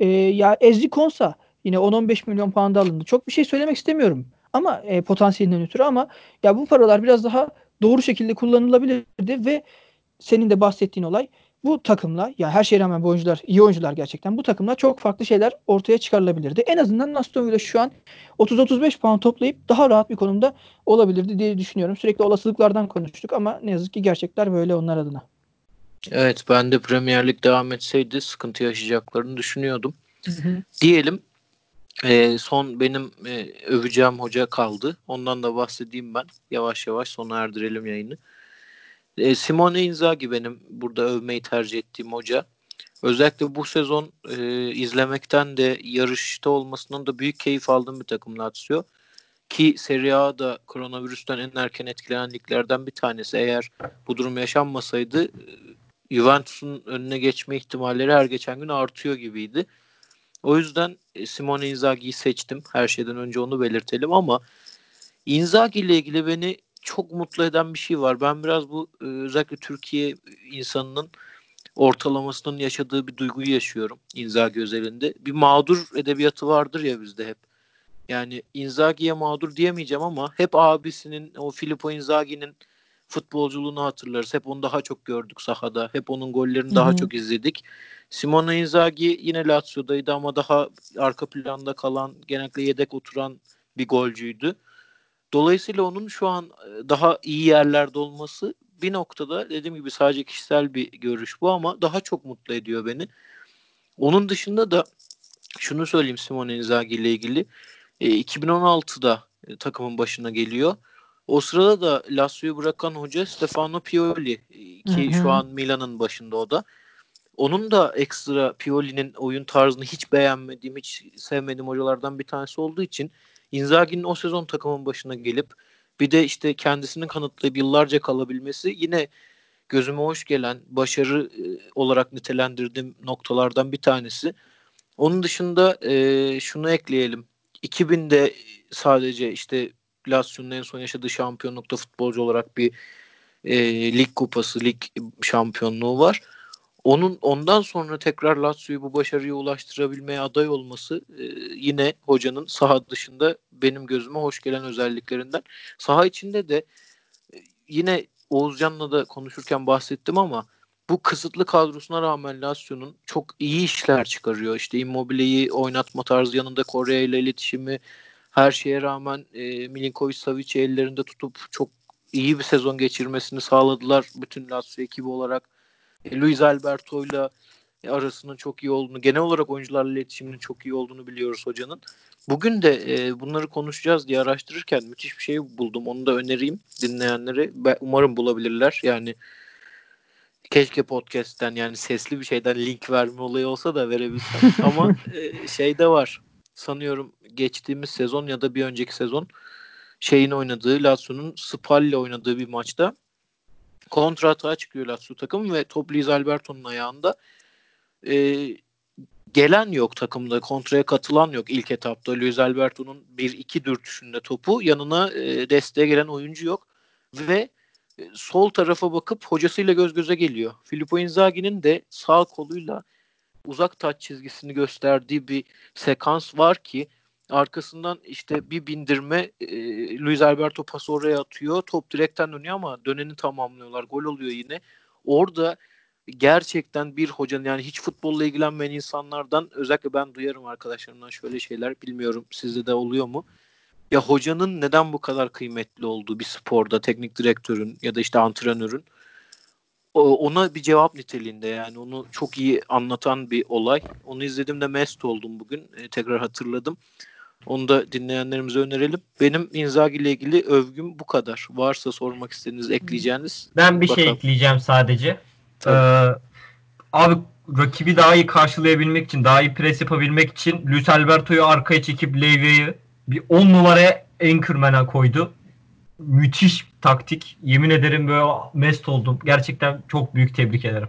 E, ya Ezri Konsa yine 10-15 milyon pound'a alındı. Çok bir şey söylemek istemiyorum ama e, potansiyelinden ötürü ama ya bu paralar biraz daha doğru şekilde kullanılabilirdi ve senin de bahsettiğin olay bu takımla ya her şeye rağmen bu oyuncular iyi oyuncular gerçekten bu takımla çok farklı şeyler ortaya çıkarılabilirdi. En azından Aston Villa şu an 30-35 puan toplayıp daha rahat bir konumda olabilirdi diye düşünüyorum. Sürekli olasılıklardan konuştuk ama ne yazık ki gerçekler böyle onlar adına. Evet ben de Premier Lig devam etseydi sıkıntı yaşayacaklarını düşünüyordum. Hı hı. Diyelim e, son benim e, öveceğim hoca kaldı. Ondan da bahsedeyim ben. Yavaş yavaş sona erdirelim yayını. E, Simone Inzaghi benim burada övmeyi tercih ettiğim hoca. Özellikle bu sezon e, izlemekten de yarışta olmasından da büyük keyif aldığım bir takım Lazio. Ki Serie A'da koronavirüsten en erken etkilenen liglerden bir tanesi. Eğer bu durum yaşanmasaydı e, Juventus'un önüne geçme ihtimalleri her geçen gün artıyor gibiydi. O yüzden e, Simone Inzaghi'yi seçtim. Her şeyden önce onu belirtelim ama Inzaghi ile ilgili beni çok mutlu eden bir şey var. Ben biraz bu e, özellikle Türkiye insanının ortalamasının yaşadığı bir duyguyu yaşıyorum Inzaghi özelinde. Bir mağdur edebiyatı vardır ya bizde hep. Yani Inzaghi'ye mağdur diyemeyeceğim ama hep abisinin o Filippo Inzaghi'nin futbolculuğunu hatırlarız. Hep onu daha çok gördük sahada. Hep onun gollerini Hı-hı. daha çok izledik. Simone Inzaghi yine Lazio'daydı ama daha arka planda kalan, genellikle yedek oturan bir golcüydü. Dolayısıyla onun şu an daha iyi yerlerde olması bir noktada dediğim gibi sadece kişisel bir görüş bu ama daha çok mutlu ediyor beni. Onun dışında da şunu söyleyeyim Simone Inzaghi ile ilgili. E, 2016'da e, takımın başına geliyor. O sırada da Lazio'yu bırakan hoca Stefano Pioli e, ki Hı-hı. şu an Milan'ın başında o da. Onun da ekstra Pioli'nin oyun tarzını hiç beğenmediğim, hiç sevmediğim hocalardan bir tanesi olduğu için Inzaghi'nin o sezon takımın başına gelip bir de işte kendisinin kanıtlayıp yıllarca kalabilmesi yine gözüme hoş gelen başarı e, olarak nitelendirdiğim noktalardan bir tanesi. Onun dışında e, şunu ekleyelim. 2000'de sadece işte Lazio'nun en son yaşadığı şampiyonlukta futbolcu olarak bir e, lig kupası, lig şampiyonluğu var. Onun ondan sonra tekrar Lazio'yu bu başarıya ulaştırabilmeye aday olması e, yine hocanın saha dışında benim gözüme hoş gelen özelliklerinden. Saha içinde de e, yine Oğuzcan'la da konuşurken bahsettim ama bu kısıtlı kadrosuna rağmen Lazio'nun çok iyi işler çıkarıyor. İşte Immobile'yi oynatma tarzı yanında Korea ile iletişimi her şeye rağmen e, Milinkovic Savic'i ellerinde tutup çok iyi bir sezon geçirmesini sağladılar bütün Lazio ekibi olarak. E, Luis Alberto ile arasının çok iyi olduğunu, genel olarak oyuncularla iletişiminin çok iyi olduğunu biliyoruz hocanın. Bugün de e, bunları konuşacağız diye araştırırken müthiş bir şey buldum. Onu da önereyim dinleyenlere. Ben, umarım bulabilirler. Yani keşke podcast'ten yani sesli bir şeyden link verme olayı olsa da verebilsem. Ama e, şey de var. Sanıyorum geçtiğimiz sezon ya da bir önceki sezon şeyin oynadığı Lazio'nun Spal ile oynadığı bir maçta kontra atağa çıkıyor Lazio takım ve top Luis Alberto'nun ayağında. Ee, gelen yok takımda. Kontraya katılan yok ilk etapta. Luis Alberto'nun 1-2 dürtüşünde topu. Yanına e, desteğe gelen oyuncu yok. Ve e, sol tarafa bakıp hocasıyla göz göze geliyor. Filippo Inzaghi'nin de sağ koluyla uzak taç çizgisini gösterdiği bir sekans var ki Arkasından işte bir bindirme e, Luis Alberto pası oraya atıyor. Top direkten dönüyor ama döneni tamamlıyorlar. Gol oluyor yine. Orada gerçekten bir hocanın yani hiç futbolla ilgilenmeyen insanlardan özellikle ben duyarım arkadaşlarımdan şöyle şeyler bilmiyorum sizde de oluyor mu? Ya hocanın neden bu kadar kıymetli olduğu bir sporda teknik direktörün ya da işte antrenörün ona bir cevap niteliğinde yani onu çok iyi anlatan bir olay. Onu izlediğimde mest oldum bugün. E, tekrar hatırladım. Onu da dinleyenlerimize önerelim. Benim Inzaghi ile ilgili övgüm bu kadar. Varsa sormak istediğiniz, ekleyeceğiniz. Ben bir şey bakalım. şey ekleyeceğim sadece. Ee, abi rakibi daha iyi karşılayabilmek için, daha iyi pres yapabilmek için Luis Alberto'yu arkaya çekip Levy'yi bir 10 numaraya Anchorman'a koydu. Müthiş taktik. Yemin ederim böyle mest oldum. Gerçekten çok büyük tebrik ederim.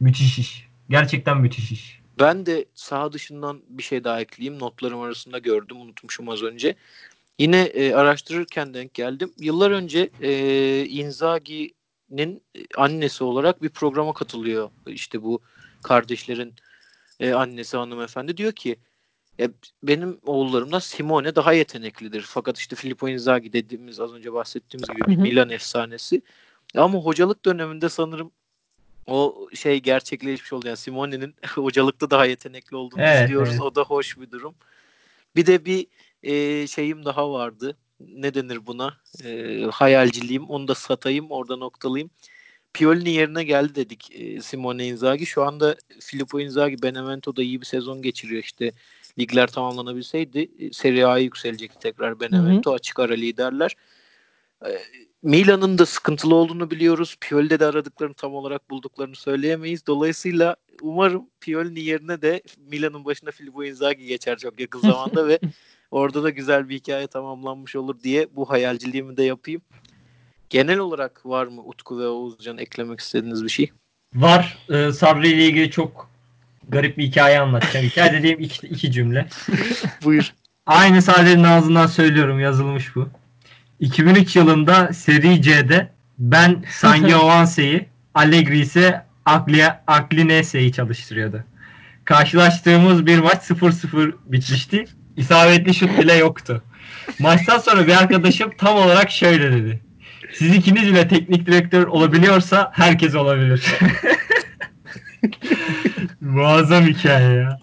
Müthiş iş. Gerçekten müthiş iş. Ben de saha dışından bir şey daha ekleyeyim. Notlarım arasında gördüm. Unutmuşum az önce. Yine e, araştırırken denk geldim. Yıllar önce e, Inzaghi'nin annesi olarak bir programa katılıyor. İşte bu kardeşlerin e, annesi hanımefendi diyor ki ya benim oğullarımdan Simone daha yeteneklidir. Fakat işte Filippo Inzaghi dediğimiz az önce bahsettiğimiz gibi hı. Milan efsanesi. Ama hocalık döneminde sanırım o şey gerçekleşmiş oldu. Yani Simone'nin hocalıkta daha yetenekli olduğunu Evet, izliyoruz. evet. O da hoş bir durum. Bir de bir e, şeyim daha vardı. Ne denir buna? E, hayalciliğim. Onu da satayım. Orada noktalayayım. Pioli'nin yerine geldi dedik e, Simone Inzaghi. Şu anda Filippo Inzaghi Benevento'da iyi bir sezon geçiriyor. İşte ligler tamamlanabilseydi e, Serie A'ya yükselecekti tekrar Benevento. Açık ara liderler. E, Milan'ın da sıkıntılı olduğunu biliyoruz. Pioli'de de aradıklarını tam olarak bulduklarını söyleyemeyiz. Dolayısıyla umarım Pioli'nin yerine de Milan'ın başına Filippo Inzaghi geçer çok yakın zamanda ve orada da güzel bir hikaye tamamlanmış olur diye bu hayalciliğimi de yapayım. Genel olarak var mı Utku ve Oğuzcan eklemek istediğiniz bir şey? Var. Ee, Sabri ile ilgili çok garip bir hikaye anlatacağım. Hikaye dediğim iki, iki cümle. Buyur. Aynı Sade'nin ağzından söylüyorum. Yazılmış bu. 2003 yılında Seri C'de ben Sangiovanse'yi, Allegri ise Aglinese'yi çalıştırıyordu. Karşılaştığımız bir maç 0-0 bitmişti. İsabetli şut bile yoktu. Maçtan sonra bir arkadaşım tam olarak şöyle dedi. Siz ikiniz bile teknik direktör olabiliyorsa herkes olabilir. Muazzam hikaye ya.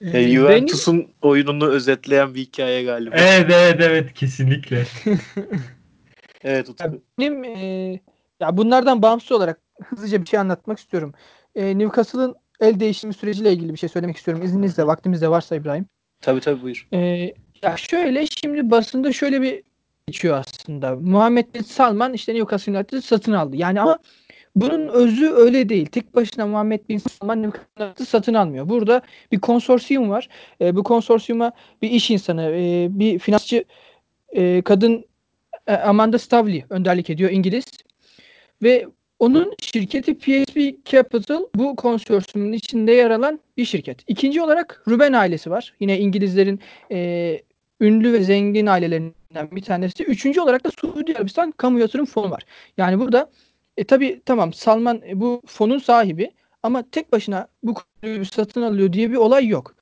Ee, Juventus'un oyununu özetleyen bir hikaye galiba. Evet evet evet kesinlikle. Evet Utku. Benim e, ya bunlardan bağımsız olarak hızlıca bir şey anlatmak istiyorum. E, Newcastle'ın el değişimi süreciyle ilgili bir şey söylemek istiyorum. İzninizle, vaktimiz de varsa İbrahim. Tabii tabii buyur. E, ya şöyle şimdi basında şöyle bir geçiyor aslında. Muhammed Salman işte Newcastle United'ı satın aldı. Yani ama bunun özü öyle değil. Tek başına Muhammed Bin Salman United'ı satın almıyor. Burada bir konsorsiyum var. E, bu konsorsiyuma bir iş insanı, e, bir finansçı e, kadın e, Amanda Stavley önderlik ediyor İngiliz. Ve onun şirketi PSP Capital bu konsorsiyumun içinde yer alan bir şirket. İkinci olarak Ruben ailesi var. Yine İngilizlerin e, ünlü ve zengin ailelerinden bir tanesi. Üçüncü olarak da Suudi Arabistan Kamu Yatırım Fonu var. Yani burada e, tabii tamam Salman e, bu fonun sahibi ama tek başına bu konuyu satın alıyor diye bir olay yok.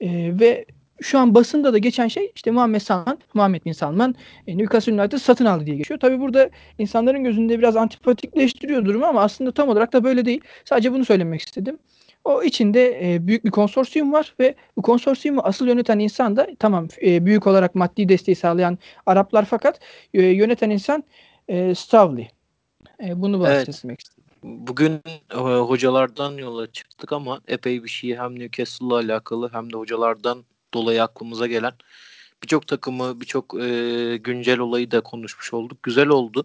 E, ve şu an basında da geçen şey işte Muhammed Salman, Muhammed Bin Salman e, Newcastle United satın aldı diye geçiyor. Tabii burada insanların gözünde biraz antipatikleştiriyor durumu ama aslında tam olarak da böyle değil. Sadece bunu söylemek istedim. O içinde e, büyük bir konsorsiyum var ve bu konsorsiyumu asıl yöneten insan da tamam e, büyük olarak maddi desteği sağlayan Araplar fakat e, yöneten insan e, Stavley. E, bunu Evet. bahsetmek istedim. Bugün e, hocalardan yola çıktık ama epey bir şey hem Newcastle'la alakalı hem de hocalardan dolayı aklımıza gelen birçok takımı, birçok e, güncel olayı da konuşmuş olduk. Güzel oldu.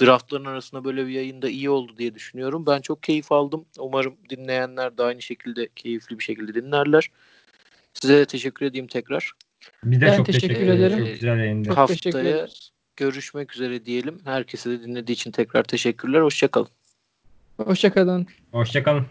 Draftların arasında böyle bir yayın da iyi oldu diye düşünüyorum. Ben çok keyif aldım. Umarım dinleyenler de aynı şekilde keyifli bir şekilde dinlerler. Size de teşekkür edeyim tekrar. Bir de Ben çok teşekkür teşekkür ederim. Çok güzel yayındı. Çok teşekkür Haftaya ederiz. Görüşmek üzere diyelim. Herkese de dinlediği için tekrar teşekkürler. Hoşçakalın. Hoşçakalın. Hoşçakalın.